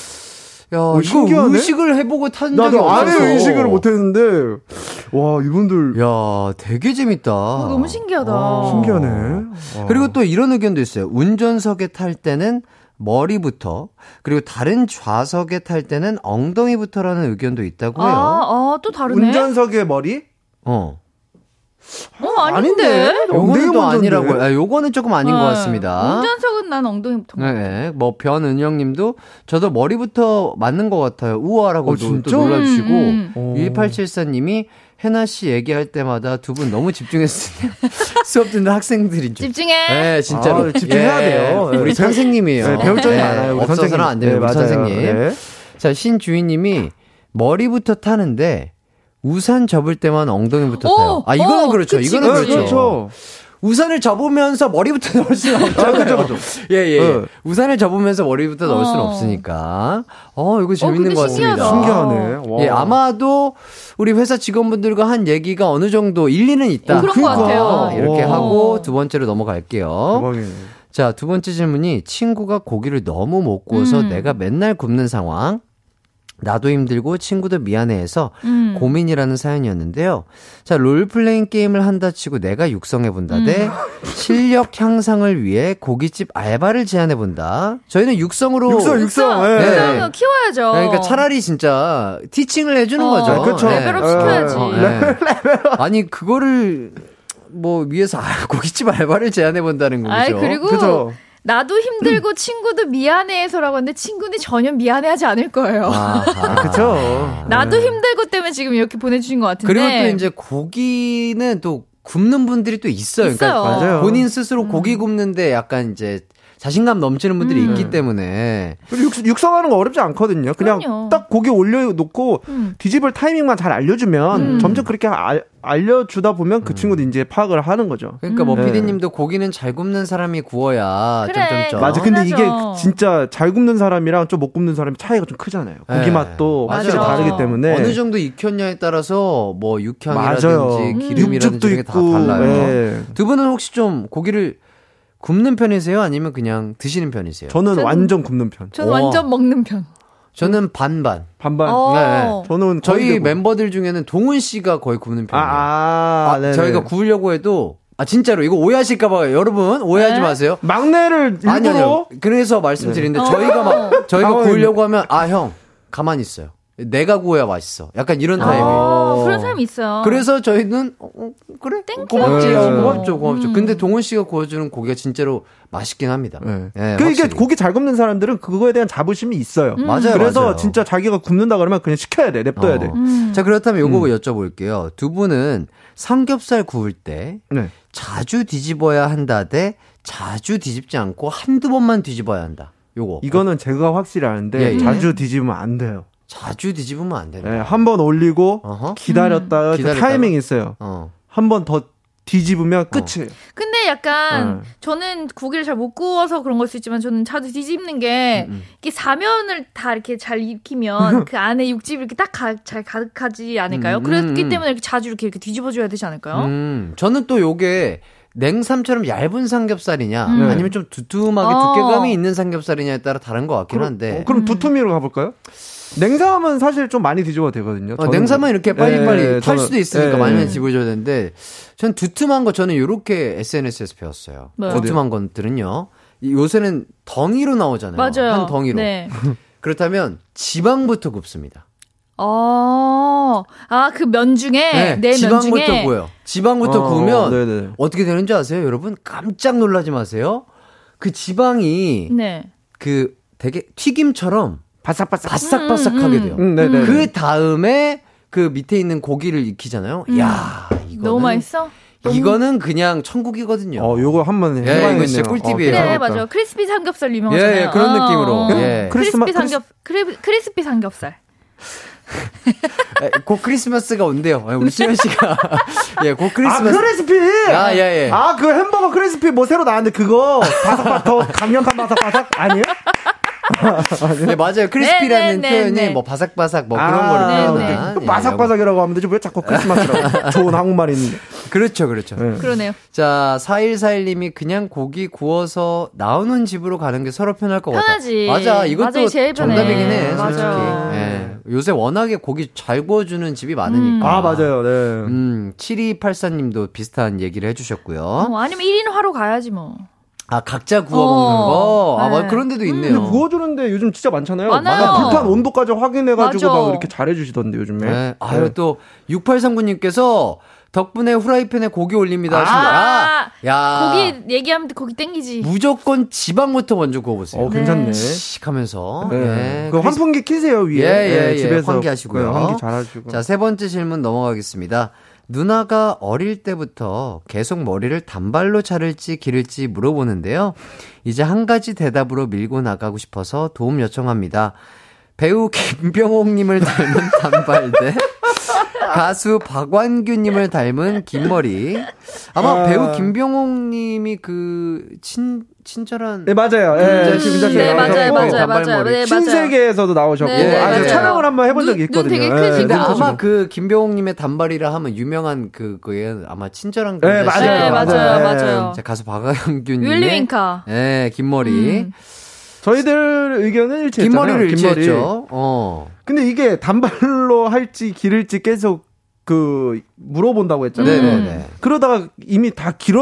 야, 어, 이거 신기하네? 의식을 해보고 탄 적이 나도 없어서. 아예 의식을 못했는데 와 이분들 야, 되게 재밌다. 어, 너무 신기하다. 어. 신기하네. 와. 그리고 또 이런 의견도 있어요. 운전석에 탈 때는 머리부터, 그리고 다른 좌석에 탈 때는 엉덩이부터라는 의견도 있다고 해요. 아, 아, 또 다르네. 운전석의 머리? 어. 어, 아닌데. 요거는 또? 아니라고. 아, 요거는 조금 아닌 것 네. 같습니다. 운전석은 난 엉덩이부터. 네, 네. 뭐 변은영 님도 저도 머리부터 맞는 것 같아요. 우와라고 어, 또, 놀라주시고 음, 음. 1874 님이 해나 씨 얘기할 때마다 두 분 너무 집중했으네요. 수업 듣는 학생들인 줄. 집중해. 네, 진짜로. 아, 집중해야 예, 돼요. 네. 우리 선생님이에요. 네, 배울 점이 네, 많아요. 없어서는 선생님. 안 됩니다. 네, 우리. 선생님. 네. 자, 신주인님이 머리부터 타는데 우산 접을 때만 엉덩이부터 오, 타요. 아, 이거는 어, 그렇죠. 그치, 이거는 네, 그치. 그렇죠. 그렇죠. 우산을 접으면서 머리부터 넣을 수는 없잖아요. 예, 예. 네. 우산을 접으면서 머리부터 넣을 수는 어. 없으니까. 어, 이거 재밌는 근데 것 같습니다. 신기하다. 신기하네. 와. 예, 아마도 우리 회사 직원분들과 한 얘기가 어느 정도 일리는 있다. 어, 그런 것 같아요. 어, 이렇게 와. 하고 두 번째로 넘어갈게요. 대박이네. 자, 두 번째 질문이 친구가 고기를 너무 못 구워서 음. 내가 맨날 굽는 상황. 나도 힘들고 친구도 미안해해서 음. 고민이라는 사연이었는데요. 자, 롤플레잉 게임을 한다 치고 내가 육성해 본다 대 음. 실력 향상을 위해 고깃집 알바를 제안해 본다. 저희는 육성으로. 육성, 육성. 예. 네. 육성은 키워야죠. 그러니까 차라리 진짜 티칭을 해 주는 어, 거죠. 그쵸. 레벨업 네. 시켜야지. 어, 네. 아니, 그거를 뭐 위해서 아, 고깃집 알바를 제안해 본다는 거죠. 아이, 그리고 그죠. 나도 힘들고 친구도 미안해해서라고 하는데 친구는 전혀 미안해하지 않을 거예요. 아하. 그쵸. 나도 힘들고 때문에 지금 이렇게 보내주신 것 같은데. 그리고 또 이제 고기는 또 굽는 분들이 또 있어요. 있어요. 그러니까 맞아요. 본인 스스로 고기 굽는데 약간 이제 자신감 넘치는 분들이 음. 있기 때문에 그리고 육, 육성하는 거 어렵지 않거든요. 그냥 그럼요. 딱 고기 올려놓고 음. 뒤집을 타이밍만 잘 알려주면 음. 점점 그렇게 알, 알려주다 보면 그 친구도 이제 파악을 하는 거죠. 그러니까 뭐 음. 피디님도 고기는 잘 굽는 사람이 구워야 그래. 점점점. 맞아. 근데 이게 당연하죠. 진짜 잘 굽는 사람이랑 좀 못 굽는 사람이 차이가 좀 크잖아요. 고기 네. 맛도 확실히 맞아. 다르기 때문에. 어느 정도 익혔냐에 따라서 뭐 육향이라든지 맞아요. 기름이라든지 육즙도 이런 게 다. 달라요. 예. 두 분은 혹시 좀 고기를 굽는 편이세요? 아니면 그냥 드시는 편이세요? 저는 저는- 완전 굽는 편. 전 와. 완전 먹는 편. 저는 반반. 반반. 어. 네. 저는 저희 뭐- 멤버들 중에는 동훈 씨가 거의 굽는 아, 편이에요. 아, 아. 저희가 구우려고 해도 아 진짜로 이거 오해하실까봐 여러분 오해하지 네? 마세요. 막내를 일부러 아니요, 아니요. 그래서 말씀드리는데 네. 저희가 막 저희가. 구우려고 하면 아 형 가만히 있어요. 내가 구워야 맛있어. 약간 이런 타입이에요. 아, 그런 사람이 있어요. 그래서 저희는 어, 어, 그래 thank you. 고맙지 네. 고맙죠 고맙죠. 음. 근데 동훈 씨가 구워주는 고기가 진짜로 맛있긴 합니다. 네. 네, 그 이게 확실히. 고기 잘 굽는 사람들은 그거에 대한 자부심이 있어요. 음. 맞아요. 그래서 맞아요. 진짜 자기가 굽는다 그러면 그냥 시켜야 돼, 냅둬야 어. 돼. 음. 자 그렇다면 요거 여쭤볼게요. 두 분은 삼겹살 구울 때 네. 자주 뒤집어야 한다 대 자주 뒤집지 않고 한두 번만 뒤집어야 한다. 요거. 이거는 제가 확실히 아는데 예, 예. 자주 뒤집으면 안 돼요. 자주 뒤집으면 안 된다. 네, 한 번 올리고 어허. 기다렸다가 그 기다렸다가? 타이밍이 있어요. 어. 한번 더 뒤집으면 끝이에요. 근데 약간 네. 저는 고기를 잘 못 구워서 그런 걸 수 있지만 저는 자주 뒤집는 게 음, 이게 사면을 다 이렇게 잘 익히면 그 안에 육즙이 이렇게 딱 잘 가득하지 않을까요? 음, 그렇기 음. 때문에 이렇게 자주 이렇게, 이렇게 뒤집어줘야 되지 않을까요? 음, 저는 또 요게 냉삼처럼 얇은 삼겹살이냐, 음. 아니면 좀 두툼하게 어. 두께감이 있는 삼겹살이냐에 따라 다른 것 같긴 한데. 어, 그럼 두툼이로 가볼까요? 냉삼은 사실 좀 많이 뒤집어도 되거든요. 어, 냉삼은 이렇게 빨리빨리 예, 탈 수도 있으니까 예, 많이 예. 집어줘야 되는데, 전 두툼한 거 저는 이렇게 SNS에서 배웠어요. 뭐요? 두툼한 것들은요. 이 요새는 덩이로 나오잖아요. 맞아요. 한 덩이로. 네. 그렇다면 지방부터 굽습니다. 어, 아, 그 면 중에, 네, 면 지방부터 중에. 구워요. 지방부터 어, 구우면 네네. 어떻게 되는지 아세요? 여러분 깜짝 놀라지 마세요. 그 지방이 네. 그 되게 튀김처럼 바삭바삭. 바삭바삭하게 돼요. 음, 네네. 그 다음에 그 밑에 있는 고기를 익히잖아요. 야 이거는 너무 맛있어? 이거는 그냥 천국이거든요. 어, 요거 한번 예, 해봐야겠네요. 이거 진짜 꿀팁이에요. 그래, 해봐야겠다. 맞아. 크리스피 삼겹살 예, 유명하잖아요. 예, 그런 어, 느낌으로. 어. 예. 크리스마- crispy 삼겹, cri, crispy 삼겹살. 예, 곧 크리스마스가 온대요. 예, 우리 수현 씨가 예, 곧 아, 크리스마스. Crispy! 아, 예, 예. 아, 그 햄버거 crispy 뭐 새로 나왔는데 그거 바삭바삭 더 강력한 바삭바삭 아니에요? 네, 맞아요. crispy라는 네, 네, 표현이 네. 뭐 바삭바삭 뭐 아, 그런 거를 네, 표현한. 또 예, 바삭바삭이라고 하면 되지 왜 자꾸 크리스마스라고 좋은 한국말이 있는데. 그렇죠, 그렇죠. 네. 그러네요. 자, 4141님이 그냥 고기 구워서 나오는 집으로 가는 게 서로 편할 것 같아. 편하지. 맞아. 이것도. 정답이긴 해, 솔직히. 맞아요. 예. 요새 워낙에 고기 잘 구워주는 집이 많으니까. 아, 맞아요. 네. 음, 7284님도 비슷한 얘기를 해주셨고요. 어, 아니면 1인 화로 가야지 뭐. 아, 각자 구워 어, 먹는 거? 아, 네. 뭐 그런 데도 근데 있네요. 구워주는데 요즘 진짜 많잖아요. 많아요. 막 불판 온도까지 확인해가지고 맞아. 막 이렇게 잘해주시던데 요즘에. 네. 아유, 또, 6839님께서 덕분에 후라이팬에 고기 올립니다. 하신다. 아, 야. 고기 얘기하면 고기 땡기지. 무조건 지방부터 먼저 구워보세요. 어, 괜찮네. 씩 하면서. 네. 예. 그 환풍기 키세요 위에. 예, 예, 네, 예. 집에서 환기하시고요. 네, 환기 잘하시고. 자, 세 번째 질문 넘어가겠습니다. 누나가 어릴 때부터 계속 머리를 단발로 자를지 기를지 물어보는데요. 이제 한 가지 대답으로 밀고 나가고 싶어서 도움 요청합니다. 배우 김병옥님을 닮은 단발 대 가수 박완규님을 닮은 긴 머리. 아마 아. 배우 김병옥님이 그 친, 친절한. 네 맞아요. 예, 음, 지금 네, 맞아요, 맞아요. 맞아요. 네, 맞아요. 신세계에서도 나오셨고 네, 네, 아, 맞아요. 촬영을 한번 해본 적이 눈- 눈 있거든요. 되게 예, 크시고. 근데 눈 아마 크시고. 그 김병옥님의 단발이라 하면 유명한 그 그게 아마 친절한 네, 남자시고. 네, 맞아요, 맞아요. 맞아요. 자, 가수 박완규님. 윌리 윙카. 네, 긴 머리. 음. 저희들 의견은 일치했잖아요. 긴 머리를 긴 머리. 일치했죠. 어. 근데 이게 단발로 할지 기를지 계속 그 물어본다고 했잖아요. 음. 네네네. 그러다가 이미 다 길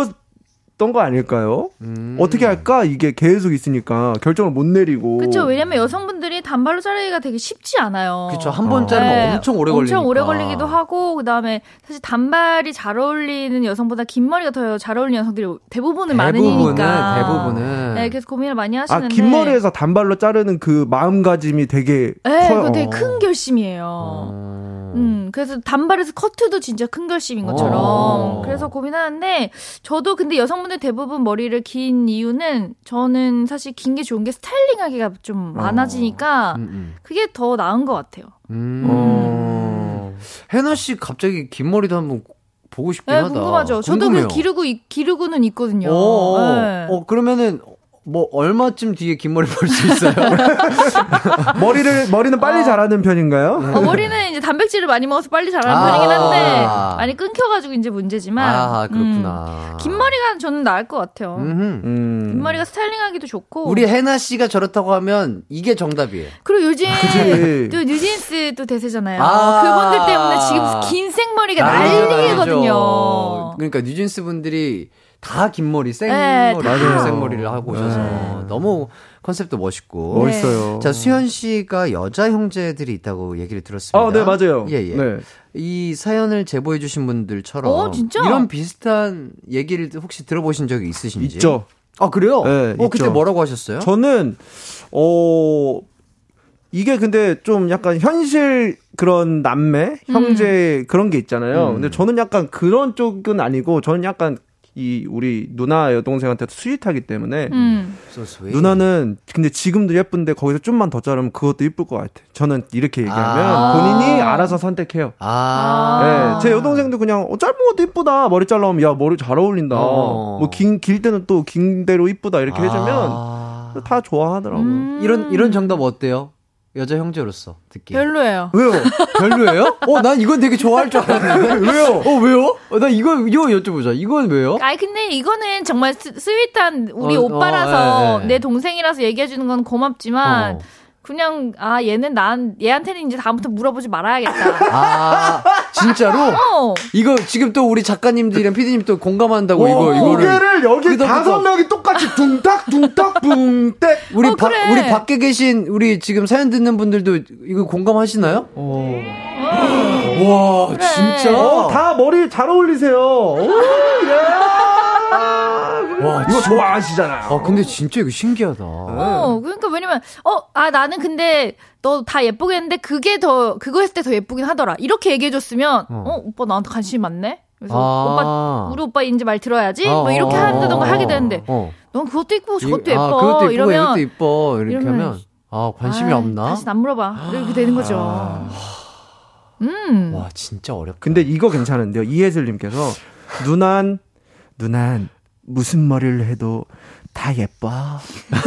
었던 거 아닐까요? 음. 어떻게 할까? 이게 계속 있으니까 결정을 못 내리고. 그쵸. 왜냐면 여성분들이 단발로 자르기가 되게 쉽지 않아요. 그쵸. 한번 자르면 네, 엄청 오래 걸리니까. 엄청 오래 걸리기도 하고 그다음에 사실 단발이 잘 어울리는 여성보다 긴 머리가 더 잘 어울리는 여성들이 대부분은 대부분은, 많으니까. 대부분은. 네, 그래서 고민을 많이 아, 하시는데. 긴 머리에서 단발로 자르는 그 마음가짐이 되게 네, 커요. 되게 큰 결심이에요. 어. 음, 그래서 단발에서 커트도 진짜 큰 결심인 것처럼. 어. 그래서 고민하는데, 저도 근데 여성분들 대부분 머리를 긴 이유는, 저는 사실 긴 게 좋은 게 스타일링하기가 좀 많아지니까, 음, 음. 그게 더 나은 것 같아요. 음. 어. 해나 씨 갑자기 긴 머리도 한번 보고 싶긴 네, 하다. 궁금하죠. 저도 궁금해요. 그 기르고, 있- 기르고는 있거든요. 어, 어. 네. 어, 그러면은 뭐 얼마쯤 뒤에 긴 머리 볼 수 있어요? 머리를 머리는 빨리 어. 자라는 편인가요? 어, 머리는 이제 단백질을 많이 먹어서 빨리 자라는 아. 편이긴 한데, 많이 끊겨가지고 이제 문제지만. 아, 그렇구나. 음, 긴 머리가 저는 나을 것 같아요. 음. 긴 머리가 스타일링하기도 좋고. 우리 해나 씨가 저렇다고 하면 이게 정답이에요. 그리고 요즘 그치. 또 뉴진스 또 대세잖아요. 아. 그분들 때문에 지금 긴 생머리가 난리거든요. 그러니까 뉴진스 분들이 다 긴 머리, 네, 생머리, 다. 생머리를 하고 오셔서 네. 너무 컨셉도 멋있고. 네. 멋있어요. 자, 수현 씨가 여자 형제들이 있다고 얘기를 들었습니다. 아, 네, 맞아요. 예, 예. 네. 이 사연을 제보해 주신 분들처럼. 어, 진짜? 이런 비슷한 얘기를 혹시 들어보신 적이 있으신지? 있죠. 아, 그래요? 네, 어, 그때 있죠. 뭐라고 하셨어요? 저는 어 이게 근데 좀 약간 현실 그런 남매 형제 그런 게 있잖아요. 음. 근데 저는 약간 그런 쪽은 아니고 저는 약간 이 우리 누나 여동생한테 스윗하기 때문에 음. So sweet. 누나는 근데 지금도 예쁜데 거기서 좀만 더 자르면 그것도 이쁠 것 같아. 저는 이렇게 얘기하면 아. 본인이 알아서 선택해요. 아. 네, 제 여동생도 그냥 어, 짧은 것도 이쁘다. 머리 잘라면 야 머리 잘 어울린다. 어. 뭐긴 길 때는 또 긴 대로 이쁘다 이렇게 해주면 아. 다 좋아하더라고 요. 음. 이런, 이런 정답 어때요? 여자 형제로서 듣기. 별로예요. 왜요? 별로예요? 어, 난 이건 되게 좋아할 줄 알았는데. 왜요? 어, 왜요? 어, 나 이거, 이거 여쭤보자. 이건 왜요? 아니 근데 이거는 정말 s, sweet한 우리 어, 오빠라서 어, 예, 예. 내 동생이라서 얘기해주는 건 고맙지만 어. 그냥 아 얘는 난 얘한테는 이제 다음부터 물어보지 말아야겠다. 아, 진짜로? 어. 이거 지금 또 우리 작가님들이랑 피디님 또 공감한다고 오, 이거, 이거를. 고개를 여기 다섯 명이 똑같이 둥딱 둥딱 붕땡. 우리 어, 바, 그래. 우리 밖에 계신 우리 지금 사연 듣는 분들도 이거 공감하시나요? 와, 그래. 진짜? 어, 다 머리 잘 어울리세요. 오, 예. 와, 이거 좋아하시잖아요. 아, 근데 진짜 이거 신기하다. 어, 그러니까 왜냐면, 어, 아, 나는 근데 너 다 예쁘게 했는데 그게 더, 그거 했을 때 더 예쁘긴 하더라. 이렇게 얘기해줬으면, 어. 어, 오빠 나한테 관심이 많네? 그래서 아. 오빠, 우리 오빠 인지 말 들어야지? 뭐 어, 이렇게 어, 한다던가 어, 하게 어, 되는데, 어. 넌 그것도 이쁘고 저것도 이- 예뻐. 아, 그것도 이쁘고 이러면, 이것도 이뻐. 이렇게 이러면 하면 아, 관심이 아, 없나? 다시 안 물어봐. 이렇게 되는 거죠. 음. 와, 진짜 어렵다. 근데 이거 괜찮은데요. 이혜슬님께서 누난 누난 무슨 머리를 해도 다 예뻐.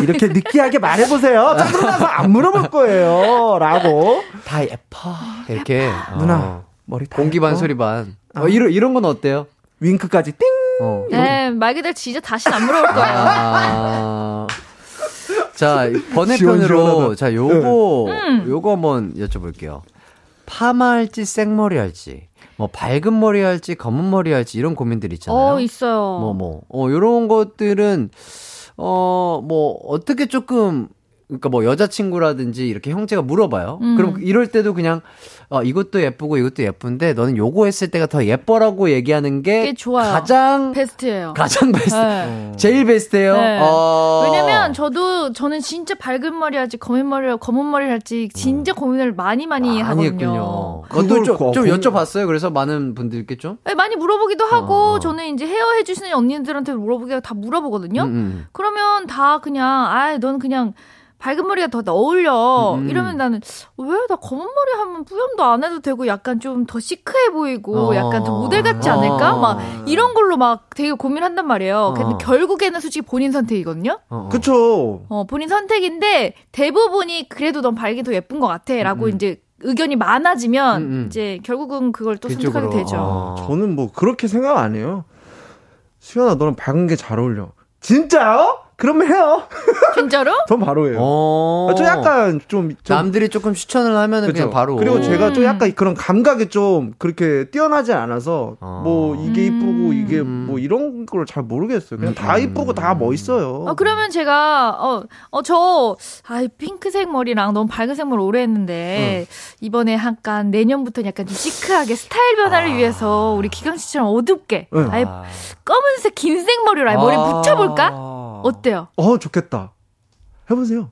이렇게 느끼하게 말해보세요. 자, 그러나서 안 물어볼 거예요. 라고. 다 예뻐. 이렇게 누나, 어. 머리 다 공기 반 예뻐? 소리 반. 어, 이런 이런 건 어때요? 윙크까지 띵! 어. 네, 말 그대로 진짜 다시는 안 물어볼 거예요. 아. 자, 번외편으로. 자, 요거 음. 요거 한번 여쭤볼게요. 파마 할지 생머리 할지. 뭐 밝은 머리 할지 검은 머리 할지 이런 고민들 있잖아요. 어, 있어요. 뭐, 뭐, 어, 요런 것들은, 어, 뭐, 어떻게 조금, 그러니까 뭐 여자친구라든지 이렇게 형제가 물어봐요. 음. 그럼 이럴 때도 그냥, 어, 이것도 예쁘고 이것도 예쁜데 너는 요거 했을 때가 더 예뻐라고 얘기하는 게 그게 좋아요. 가장, 베스트예요. 가장 베스트. 네. 제일 베스트예요. 네. 어. 왜냐면 저도 저는 진짜 밝은 머리 할지 검은 머리 검은 머리 할지 진짜 고민을 많이 많이 하거든요. 아니군요. 그걸 그것도 좀, 고- 좀 고- 여쭤봤어요. 그래서 많은 분들께 좀. 네, 많이 물어보기도 하고 어, 어. 저는 이제 헤어 해주시는 언니들한테 물어보기가 다 물어보거든요. 음, 음. 그러면 다 그냥 아, 넌 그냥 밝은 머리가 더 어울려. 음. 이러면 나는 왜 나 검은 머리 하면 뿌염도 안 해도 되고 약간 좀 더 시크해 보이고 어. 약간 더 모델 같지 않을까? 어. 막 이런 걸로 막 되게 고민한단 말이에요. 근데 어. 결국에는 솔직히 본인 선택이거든요. 어, 어. 그쵸. 어, 본인 선택인데 대부분이 그래도 넌 밝게 더 예쁜 것 같아라고 음, 음. 이제 의견이 많아지면 음, 음. 이제 결국은 그걸 또 그쪽으로. 선택하게 되죠. 어. 저는 뭐 그렇게 생각 안 해요. 수연아, 너는 밝은 게 잘 어울려. 진짜요? 그러면 해요. 진짜로? 전 바로 해요. 어. 아, 좀 약간 좀, 좀 남들이 조금 추천을 하면은 그냥 그쵸. 바로. 그리고 제가 좀 음. 약간 그런 감각이 좀 그렇게 뛰어나지 않아서 어. 뭐 이게 이쁘고 이게 음. 뭐 이런 걸 잘 모르겠어요. 그냥 다 음. 이쁘고 다 멋있어요. 어, 그러면 제가, 어, 어, 저, 아, 핑크색 머리랑 너무 밝은색 머리 오래 했는데, 이번에 약간 내년부터 약간 좀 시크하게 스타일 변화를 위해서 우리 기강 씨처럼 어둡게, 응. 아예 아. 검은색 긴색 머리로 아예 머리 붙여볼까? 어때요? 어 좋겠다. 해보세요.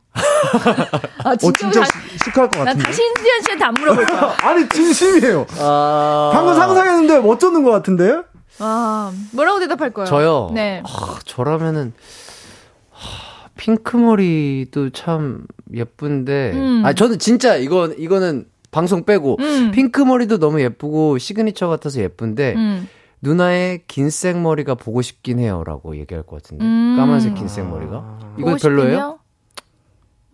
아, 어 진짜 다, 시- 시크할 것난 같은데. 다시 인수연 씨한테 안 물어볼 거야. 아니 진심이에요. 아. 방금 상상했는데 못 쫓는 것 같은데. 아, 뭐라고 대답할 거예요? 저요? 네. 아, 저라면은 하, 핑크 머리도 참 예쁜데. 음. 아 저는 진짜 이거 이거는 방송 빼고 음. 핑크 머리도 너무 예쁘고 시그니처 같아서 예쁜데 음. 누나의 긴 생머리가 보고 싶긴 해요 라고 얘기할 것 같은데 음. 까만색 긴 생머리가 이거 보고 별로예요? 해요?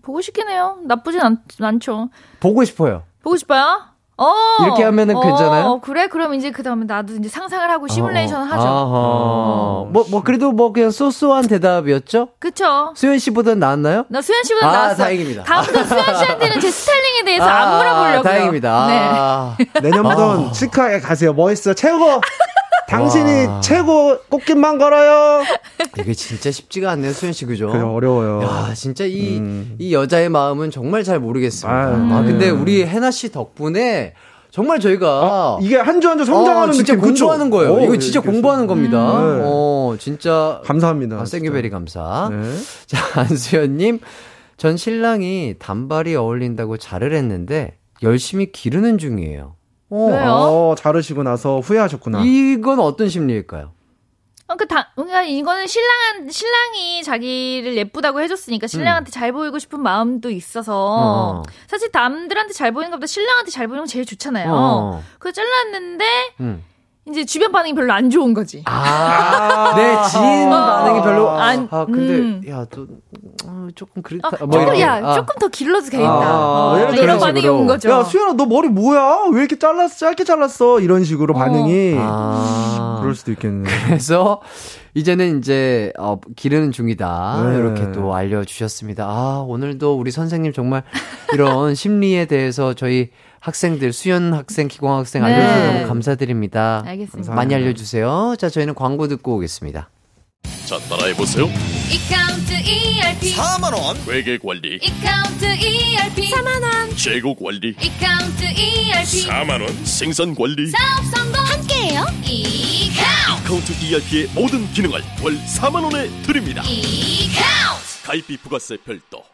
보고 싶긴 해요. 나쁘진 않, 않죠. 보고 싶어요. 보고 싶어요? 어. 이렇게 하면은 괜찮아요? 어, 그래? 그럼 이제 그 다음에 나도 이제 상상을 하고 시뮬레이션 하죠. 아하. 뭐, 뭐, 그래도 뭐, 그냥 소소한 대답이었죠? 그쵸? 수현 씨보단 나았나요? 나 수현 씨보다 아, 나왔어. 다행입니다. 다음부터 수현 씨한테는 제 스타일링에 대해서 아, 안 물어보려고요. 다행입니다. 네. 아. 내년부터는 시크하게 가세요. 멋있어. 최고. 당신이 와. 최고 꽃길만 걸어요. 이게 진짜 쉽지가 않네요, 수현 씨, 그죠? 그래 어려워요. 야, 진짜 이, 음. 이 여자의 마음은 정말 잘 모르겠습니다. 아유, 아, 네. 근데 우리 해나 씨 덕분에 정말 저희가 아, 이게 한 주 한 주 성장하는 어, 진짜 느낌 그쵸? 공부하는 거예요. 어, 이거 예, 진짜 공부하는 겁니다. 음. 네. 어, 진짜. 감사합니다. 아, 생유베리 감사. 네. 자, 안수현 님. 전 신랑이 단발이 어울린다고 잘을 했는데 열심히 기르는 중이에요. 어, 왜요? 어, 자르시고 나서 후회하셨구나. 이건 어떤 심리일까요? 어, 그 다, 그러니까 이거는 신랑한, 신랑이 자기를 예쁘다고 해줬으니까 신랑한테 잘 보이고 싶은 마음도 있어서 어. 사실 남들한테 잘 보이는 것보다 신랑한테 잘 보이는 건 제일 좋잖아요. 어. 그래서 잘랐는데 음. 이제 주변 반응이 별로 안 좋은 거지. 아, 내 지인 반응이 별로. 안- 아, 근데, 음. 야, 또, 어, 조금 그렇다. 어, 뭐 조금. 야, 아. 조금 더 길러도 되겠다. 아, 어, 이런 그런 반응이. 온 거죠. 야, 수연아, 너 머리 뭐야? 왜 이렇게 잘랐어? 짧게 잘랐어? 이런 식으로 어. 반응이. 아. 그럴 수도 있겠네. 그래서 이제는 이제 어, 기르는 중이다 네. 이렇게 또 알려주셨습니다. 아 오늘도 우리 선생님 정말 이런 심리에 대해서 저희 학생들 수연 학생, 기광 학생 네. 알려주셔서 너무 감사드립니다. 알겠습니다. 많이 알려주세요. 자 저희는 광고 듣고 오겠습니다. 자 따라해보세요. 이카운트 ERP 4만원. 회계관리. 이카운트 ERP 4만원. 재고 관리. 이카운트 ERP 4만원 생산관리. 사업 성공. 함께해요. 이카운트. 카운트 ERP의 모든 기능을 월 4만원에 드립니다. 이카운트. 가입비 부가세 별도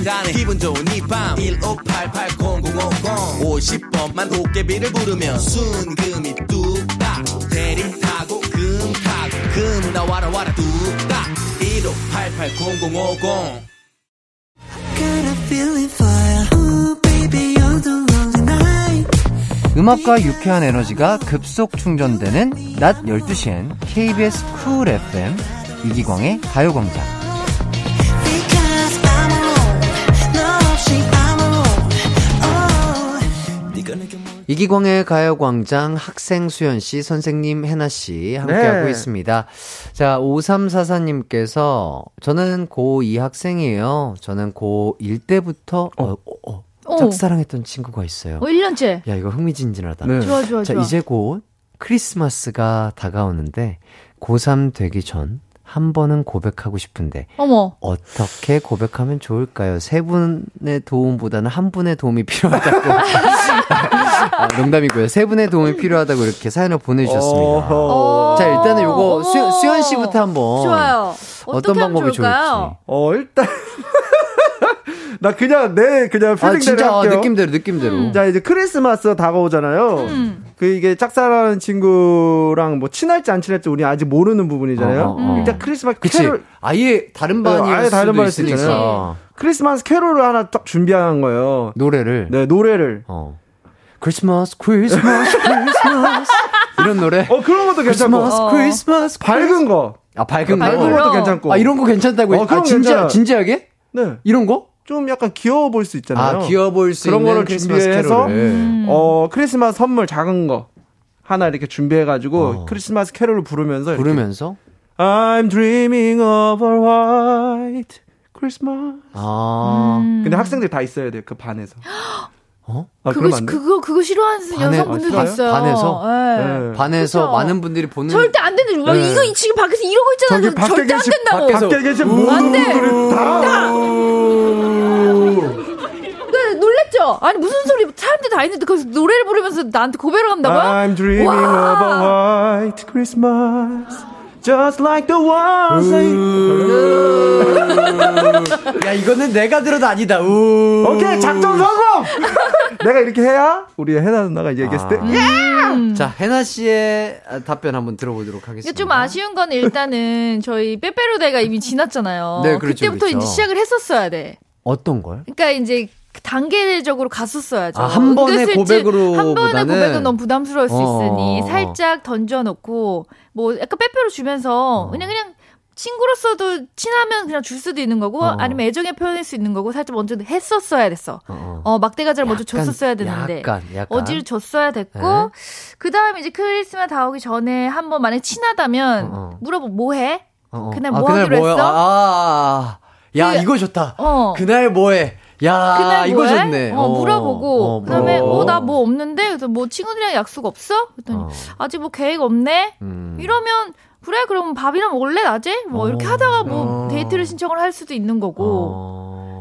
한잔에 기분 좋은 이밤. 1588-0050 50번만 도깨비를 부르면 순금이 뚝딱. 대림 타고 금 타고. 금 나와라 와라 뚝딱. 1588-0050 음악과 유쾌한 에너지가 급속 충전되는 낮 12시엔 KBS 쿨 FM 이기광의 가요광장. 이기광의 가요광장 학생 수연씨, 선생님 혜나씨 함께하고 네. 있습니다. 자, 5344님께서 저는 고2 학생이에요. 저는 고1 때부터 어, 어, 어, 어. 짝사랑했던 친구가 있어요. 어, 1년째. 야, 이거 흥미진진하다. 네. 좋아, 좋아, 자, 좋아. 이제 곧 크리스마스가 다가오는데 고3 되기 전 한 번은 고백하고 싶은데 어머. 어떻게 고백하면 좋을까요? 세 분의 도움보다는 한 분의 도움이 필요하다고. 아, 농담이고요. 세 분의 도움이 필요하다고 이렇게 사연을 보내주셨습니다. 자, 일단은 요거. 수, 수연 씨부터 한번. 좋아요. 어떤 방법이 좋을까요? 어, 일단. 나 그냥 내 그냥 좋을지. 아, 필링대로 진짜 아, 할게요. 느낌대로, 느낌대로. 자, 이제 크리스마스가 다가오잖아요. 음. 그 이게 짝사랑하는 친구랑 뭐 친할지 안 친할지 우리 아직 모르는 부분이잖아요. 어, 어, 어. 일단 크리스마스 그치. 캐롤 아예 다른 네, 반이 아예 다른 반일 수 있으니까. 있잖아요. 크리스마스 캐롤을 하나 딱 준비한 거예요. 노래를. 네, 노래를. 어. 크리스마스, 크리스마스, 크리스마스. 이런 노래. 어, 그런 것도 괜찮고. 크리스마스, 어. 크리스마스. 밝은 거. 아, 밝은 거. 밝은 것도 거. 괜찮고. 아, 이런 거 괜찮다고. 어, 아, 진짜, 괜찮아. 진지하게? 네. 이런 거? 좀 약간 귀여워 보일 수 있잖아요. 아, 귀여워 보일 수 그런 있는 거를 크리스마스 준비해서 캐롤을. 음. 어, 크리스마스 선물 작은 거. 하나 이렇게 준비해가지고 어. 크리스마스 캐롤을 부르면서 이렇게 부르면서? I'm dreaming of a white Christmas. 아, 음. 근데 학생들 다 있어야 돼요 그 반에서. 어? 아, 그거? 그거, 그거 싫어하는 반에- 여성분들도 아, 있어요. 반에서? 네. 네. 반에서 그쵸. 많은 분들이 보는. 절대 안 된다. 뭐 네. 이거 지금 밖에서 이러고 있잖아. 저기 밖에 절대 안 계신 된다고. 밖에서 밖에 계신 안 모든 돼. 분들이 다. 네, 놀랬죠? 아니, 무슨 소리, 사람들 다 있는데 거기서 노래를 부르면서 나한테 고백을 한다고요? I'm dreaming 와. of a white Christmas. Just like the ones I... 야, 이거는 내가 들어도 아니다. 우. 오케이 작전 성공. 내가 이렇게 해야 우리 해나 누나가 이제 얘기했을 때 음. 자, 해나 씨의 답변 한번 들어보도록 하겠습니다. 이게 좀 아쉬운 건 일단은 저희 빼빼로데가 이미 지났잖아요. 네, 그렇죠, 그때부터 그렇죠. 이제 시작을 했었어야 돼. 어떤 걸? 그러니까 이제 단계적으로 갔었어야죠. 아, 한 번의 은근슬쩍 고백으로 한 번의 고백은 너무 부담스러울 수 어, 있으니 어, 어. 살짝 던져놓고 뭐 약간 빼빼로 주면서 어. 그냥 그냥 친구로서도 친하면 그냥 줄 수도 있는 거고 어. 아니면 애정의 표현일 수 있는 거고 살짝 먼저 했었어야 됐어. 어, 어 막대가자를 먼저 줬었어야 되는데 약간, 약간. 어지를 줬어야 됐고 네. 그 다음에 이제 크리스마스 다 오기 전에 한번 만약 친하다면 어, 어. 물어보 뭐해? 어, 어. 그날 뭐 하기로 뭐요? 했어? 아, 아, 아. 야, 그- 이거 좋다. 어. 그날 뭐해? 야, 그날 이거 뭐해? 좋네. 어, 물어보고 어, 그다음에 물어보고. 어나 뭐 없는데 그래서 뭐 친구들이랑 약속 없어? 그랬더니 어. 아직 뭐 계획 없네. 음. 이러면 그래 그럼 밥이나 먹을래 낮에? 뭐 이렇게 어. 하다가 뭐 어. 데이트를 신청을 할 수도 있는 거고. 어.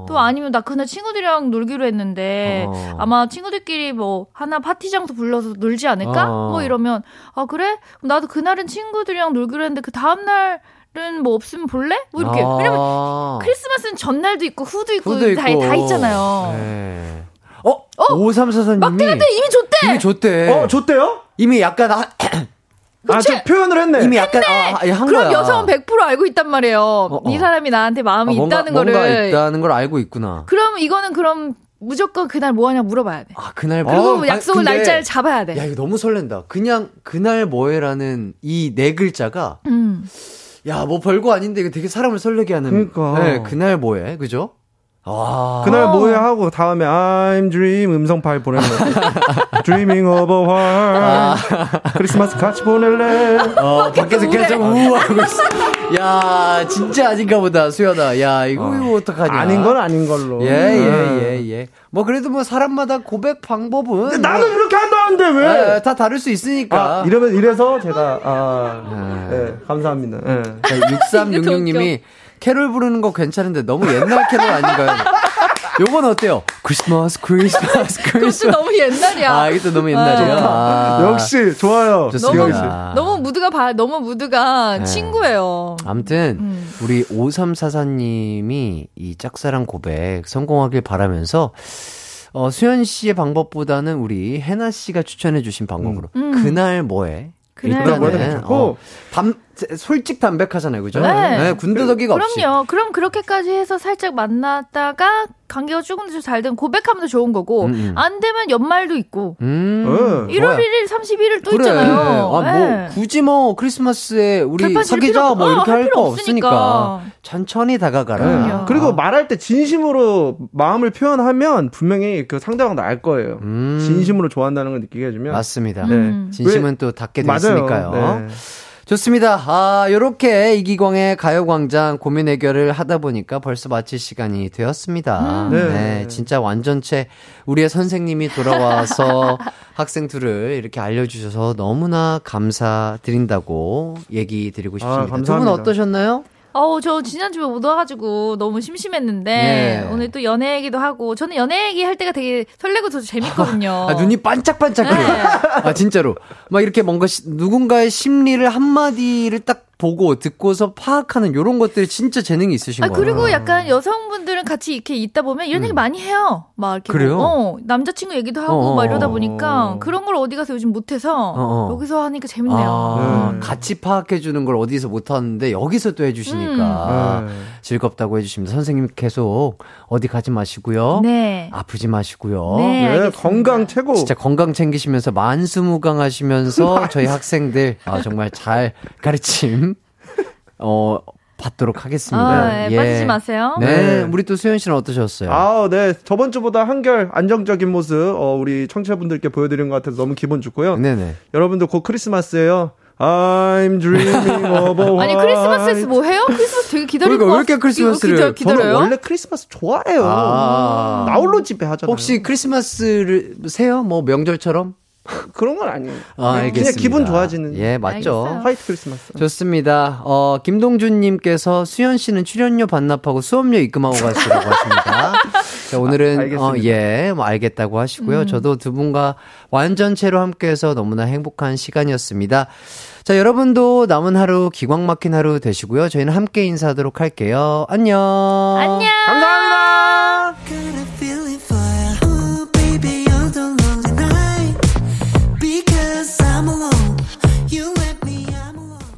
또 아니면 나 그날 친구들이랑 놀기로 했는데 어. 아마 친구들끼리 뭐 하나 파티 장소 불러서 놀지 않을까? 어. 뭐 이러면 아 그래? 나도 그날은 친구들이랑 놀기로 했는데 그 다음 날 은뭐 없으면 볼래? 뭐 이렇게 아. 왜냐면 크리스마스는 전날도 있고 후도 있고, 후도 다, 있고. 다 있잖아요. 네. 어? 어? 5344님이 막대한테 이미 줬대. 이미 줬대. 어 좋대요? 이미 약간 아, 아, 저 표현을 했네. 이미 약간 아, 아, 한 그럼 거야. 여성은 100% 알고 있단 말이에요. 어. 이 사람이 나한테 마음이 아, 뭔가, 있다는 뭔가 거를. 있다는 걸 알고 있구나. 그럼 이거는 그럼 무조건 그날 뭐 하냐 물어봐야 돼. 아, 그날 그리고 뭐- 약속을 아, 근데- 날짜를 잡아야 돼. 야, 이거 너무 설렌다. 그냥 그날 뭐해라는 이 네 글자가 음. 야, 뭐 별거 아닌데 이거 되게 사람을 설레게 하는. 그러니까. 네, 그날 뭐해. 그죠? 아. 그날 뭐해 하고 다음에 I'm dream 음성 파일 보내는 거. Dreaming of a while. 크리스마스 같이 보낼래. 어, 밖에서 계속 우하고 있어. 야, 진짜 아닌가 보다, 수연아. 야, 이거, 이거 어떡하냐. 아닌 건 아닌 걸로. 예, 예, 예, 예. 뭐, 그래도 뭐, 사람마다 고백 방법은. 나는 뭐, 이렇게 한다는데 왜? 예, 다 다를 수 있으니까. 아, 이러면 이래서 제가 아, 네, 감사합니다. 예. 6366님이 캐롤 부르는 거 괜찮은데 너무 옛날 캐롤 아닌가요? 요건 어때요? 크리스마스, 크리스마스, 그것도 크리스마스. 너무 옛날이야. 아, 이것도 너무 옛날이야. 아. 역시 좋아요. 좋습니다. 너무 무드가 봐, 너무 무드가 네. 친구예요. 아무튼 음. 우리 5344님이 이 짝사랑 고백 성공하길 바라면서 어, 수현 씨의 방법보다는 우리 해나 씨가 추천해 주신 방법으로 음. 그날 뭐해? 그날 일단은, 뭐해. 어, 담, 솔직 담백하잖아요, 그죠? 네. 군더더기가 없이. 그럼요. 그럼 그렇게까지 해서 살짝 만났다가 관계가 조금 더 잘 되면 고백하면 더 좋은 거고 음, 음. 안 되면 연말도 있고 음, 1월 좋아요. 1일, 31일 또 그래. 있잖아요. 아, 뭐 네. 굳이 뭐 크리스마스에 우리 사귀자 필요- 뭐 어, 이렇게 할할 필요 거 없으니까 없으니까. 천천히 다가가라. 그럼요. 그리고 말할 때 진심으로 마음을 표현하면 분명히 그 상대방도 알 거예요. 음. 진심으로 좋아한다는 걸 느끼게 해주면. 맞습니다. 음. 진심은 또 닿게. 있으니까요. 네. 좋습니다. 아, 요렇게 이기광의 가요광장 고민 해결을 하다 보니까 벌써 마칠 시간이 되었습니다. 음. 네. 네. 진짜 완전체 우리의 선생님이 돌아와서 학생들을 이렇게 알려주셔서 너무나 감사드린다고 얘기 드리고 싶습니다. 두분 감사합니다. 어떠셨나요? 어우, 저 지난주에 못 와가지고 너무 심심했는데, 네. 오늘 또 연애 얘기도 하고, 저는 연애 얘기 할 때가 되게 설레고 더 재밌거든요. 아, 눈이 반짝반짝해요. 네. 아, 진짜로. 막 이렇게 뭔가 시- 누군가의 심리를 한마디를 딱 보고 듣고서 파악하는 요런 것들이 진짜 재능이 있으신 아, 거예요. 그리고 약간 여성분들은 같이 이렇게 있다 보면 이런 얘기 많이 해요. 막 이렇게. 음. 그래요? 뭐, 어, 남자친구 얘기도 하고 어어. 막 이러다 보니까 그런 걸 어디 가서 요즘 못해서 어어. 여기서 하니까 재밌네요. 아, 네. 같이 파악해 주는 걸 어디서 못 하는데 여기서 또 해주시니까 네. 즐겁다고 해주십니다. 선생님 계속 어디 가지 마시고요. 네. 아프지 마시고요. 네, 네. 건강 최고. 진짜 건강 챙기시면서 만수무강하시면서 저희 학생들 아, 정말 잘 가르침 어 받도록 하겠습니다. 아, 네, 빠지지 마세요. 네, 네. 우리 또 수현 씨는 어떠셨어요? 아, 네. 저번 주보다 한결 안정적인 모습, 어, 우리 청취자분들께 보여드린 것 같아서 너무 기분 좋고요. 네네. 여러분들 곧 크리스마스예요. I'm dreaming of a 아니, 크리스마스에서 뭐 해요? 크리스마스 되게 기다리고. 그러니까 왜 이렇게 왔- 크리스마스를 기다, 기다려요? 저는 원래 크리스마스 좋아해요. 아. 나홀로 집에 하잖아요. 혹시 크리스마스를 세요? 뭐 명절처럼? 그런 건 아니에요. 아, 그냥 알겠습니다. 기분 좋아지는. 예, 맞죠. 알겠어요. 화이트 크리스마스. 좋습니다. 어, 김동준님께서 수현 씨는 출연료 반납하고 수업료 입금하고 가시라고 하십니다. 자, 오늘은, 알겠습니다. 어, 예, 뭐 알겠다고 하시고요. 저도 두 분과 완전체로 함께해서 너무나 행복한 시간이었습니다. 자, 여러분도 남은 하루 기광 막힌 하루 되시고요. 저희는 함께 인사하도록 할게요. 안녕. 안녕. 감사합니다!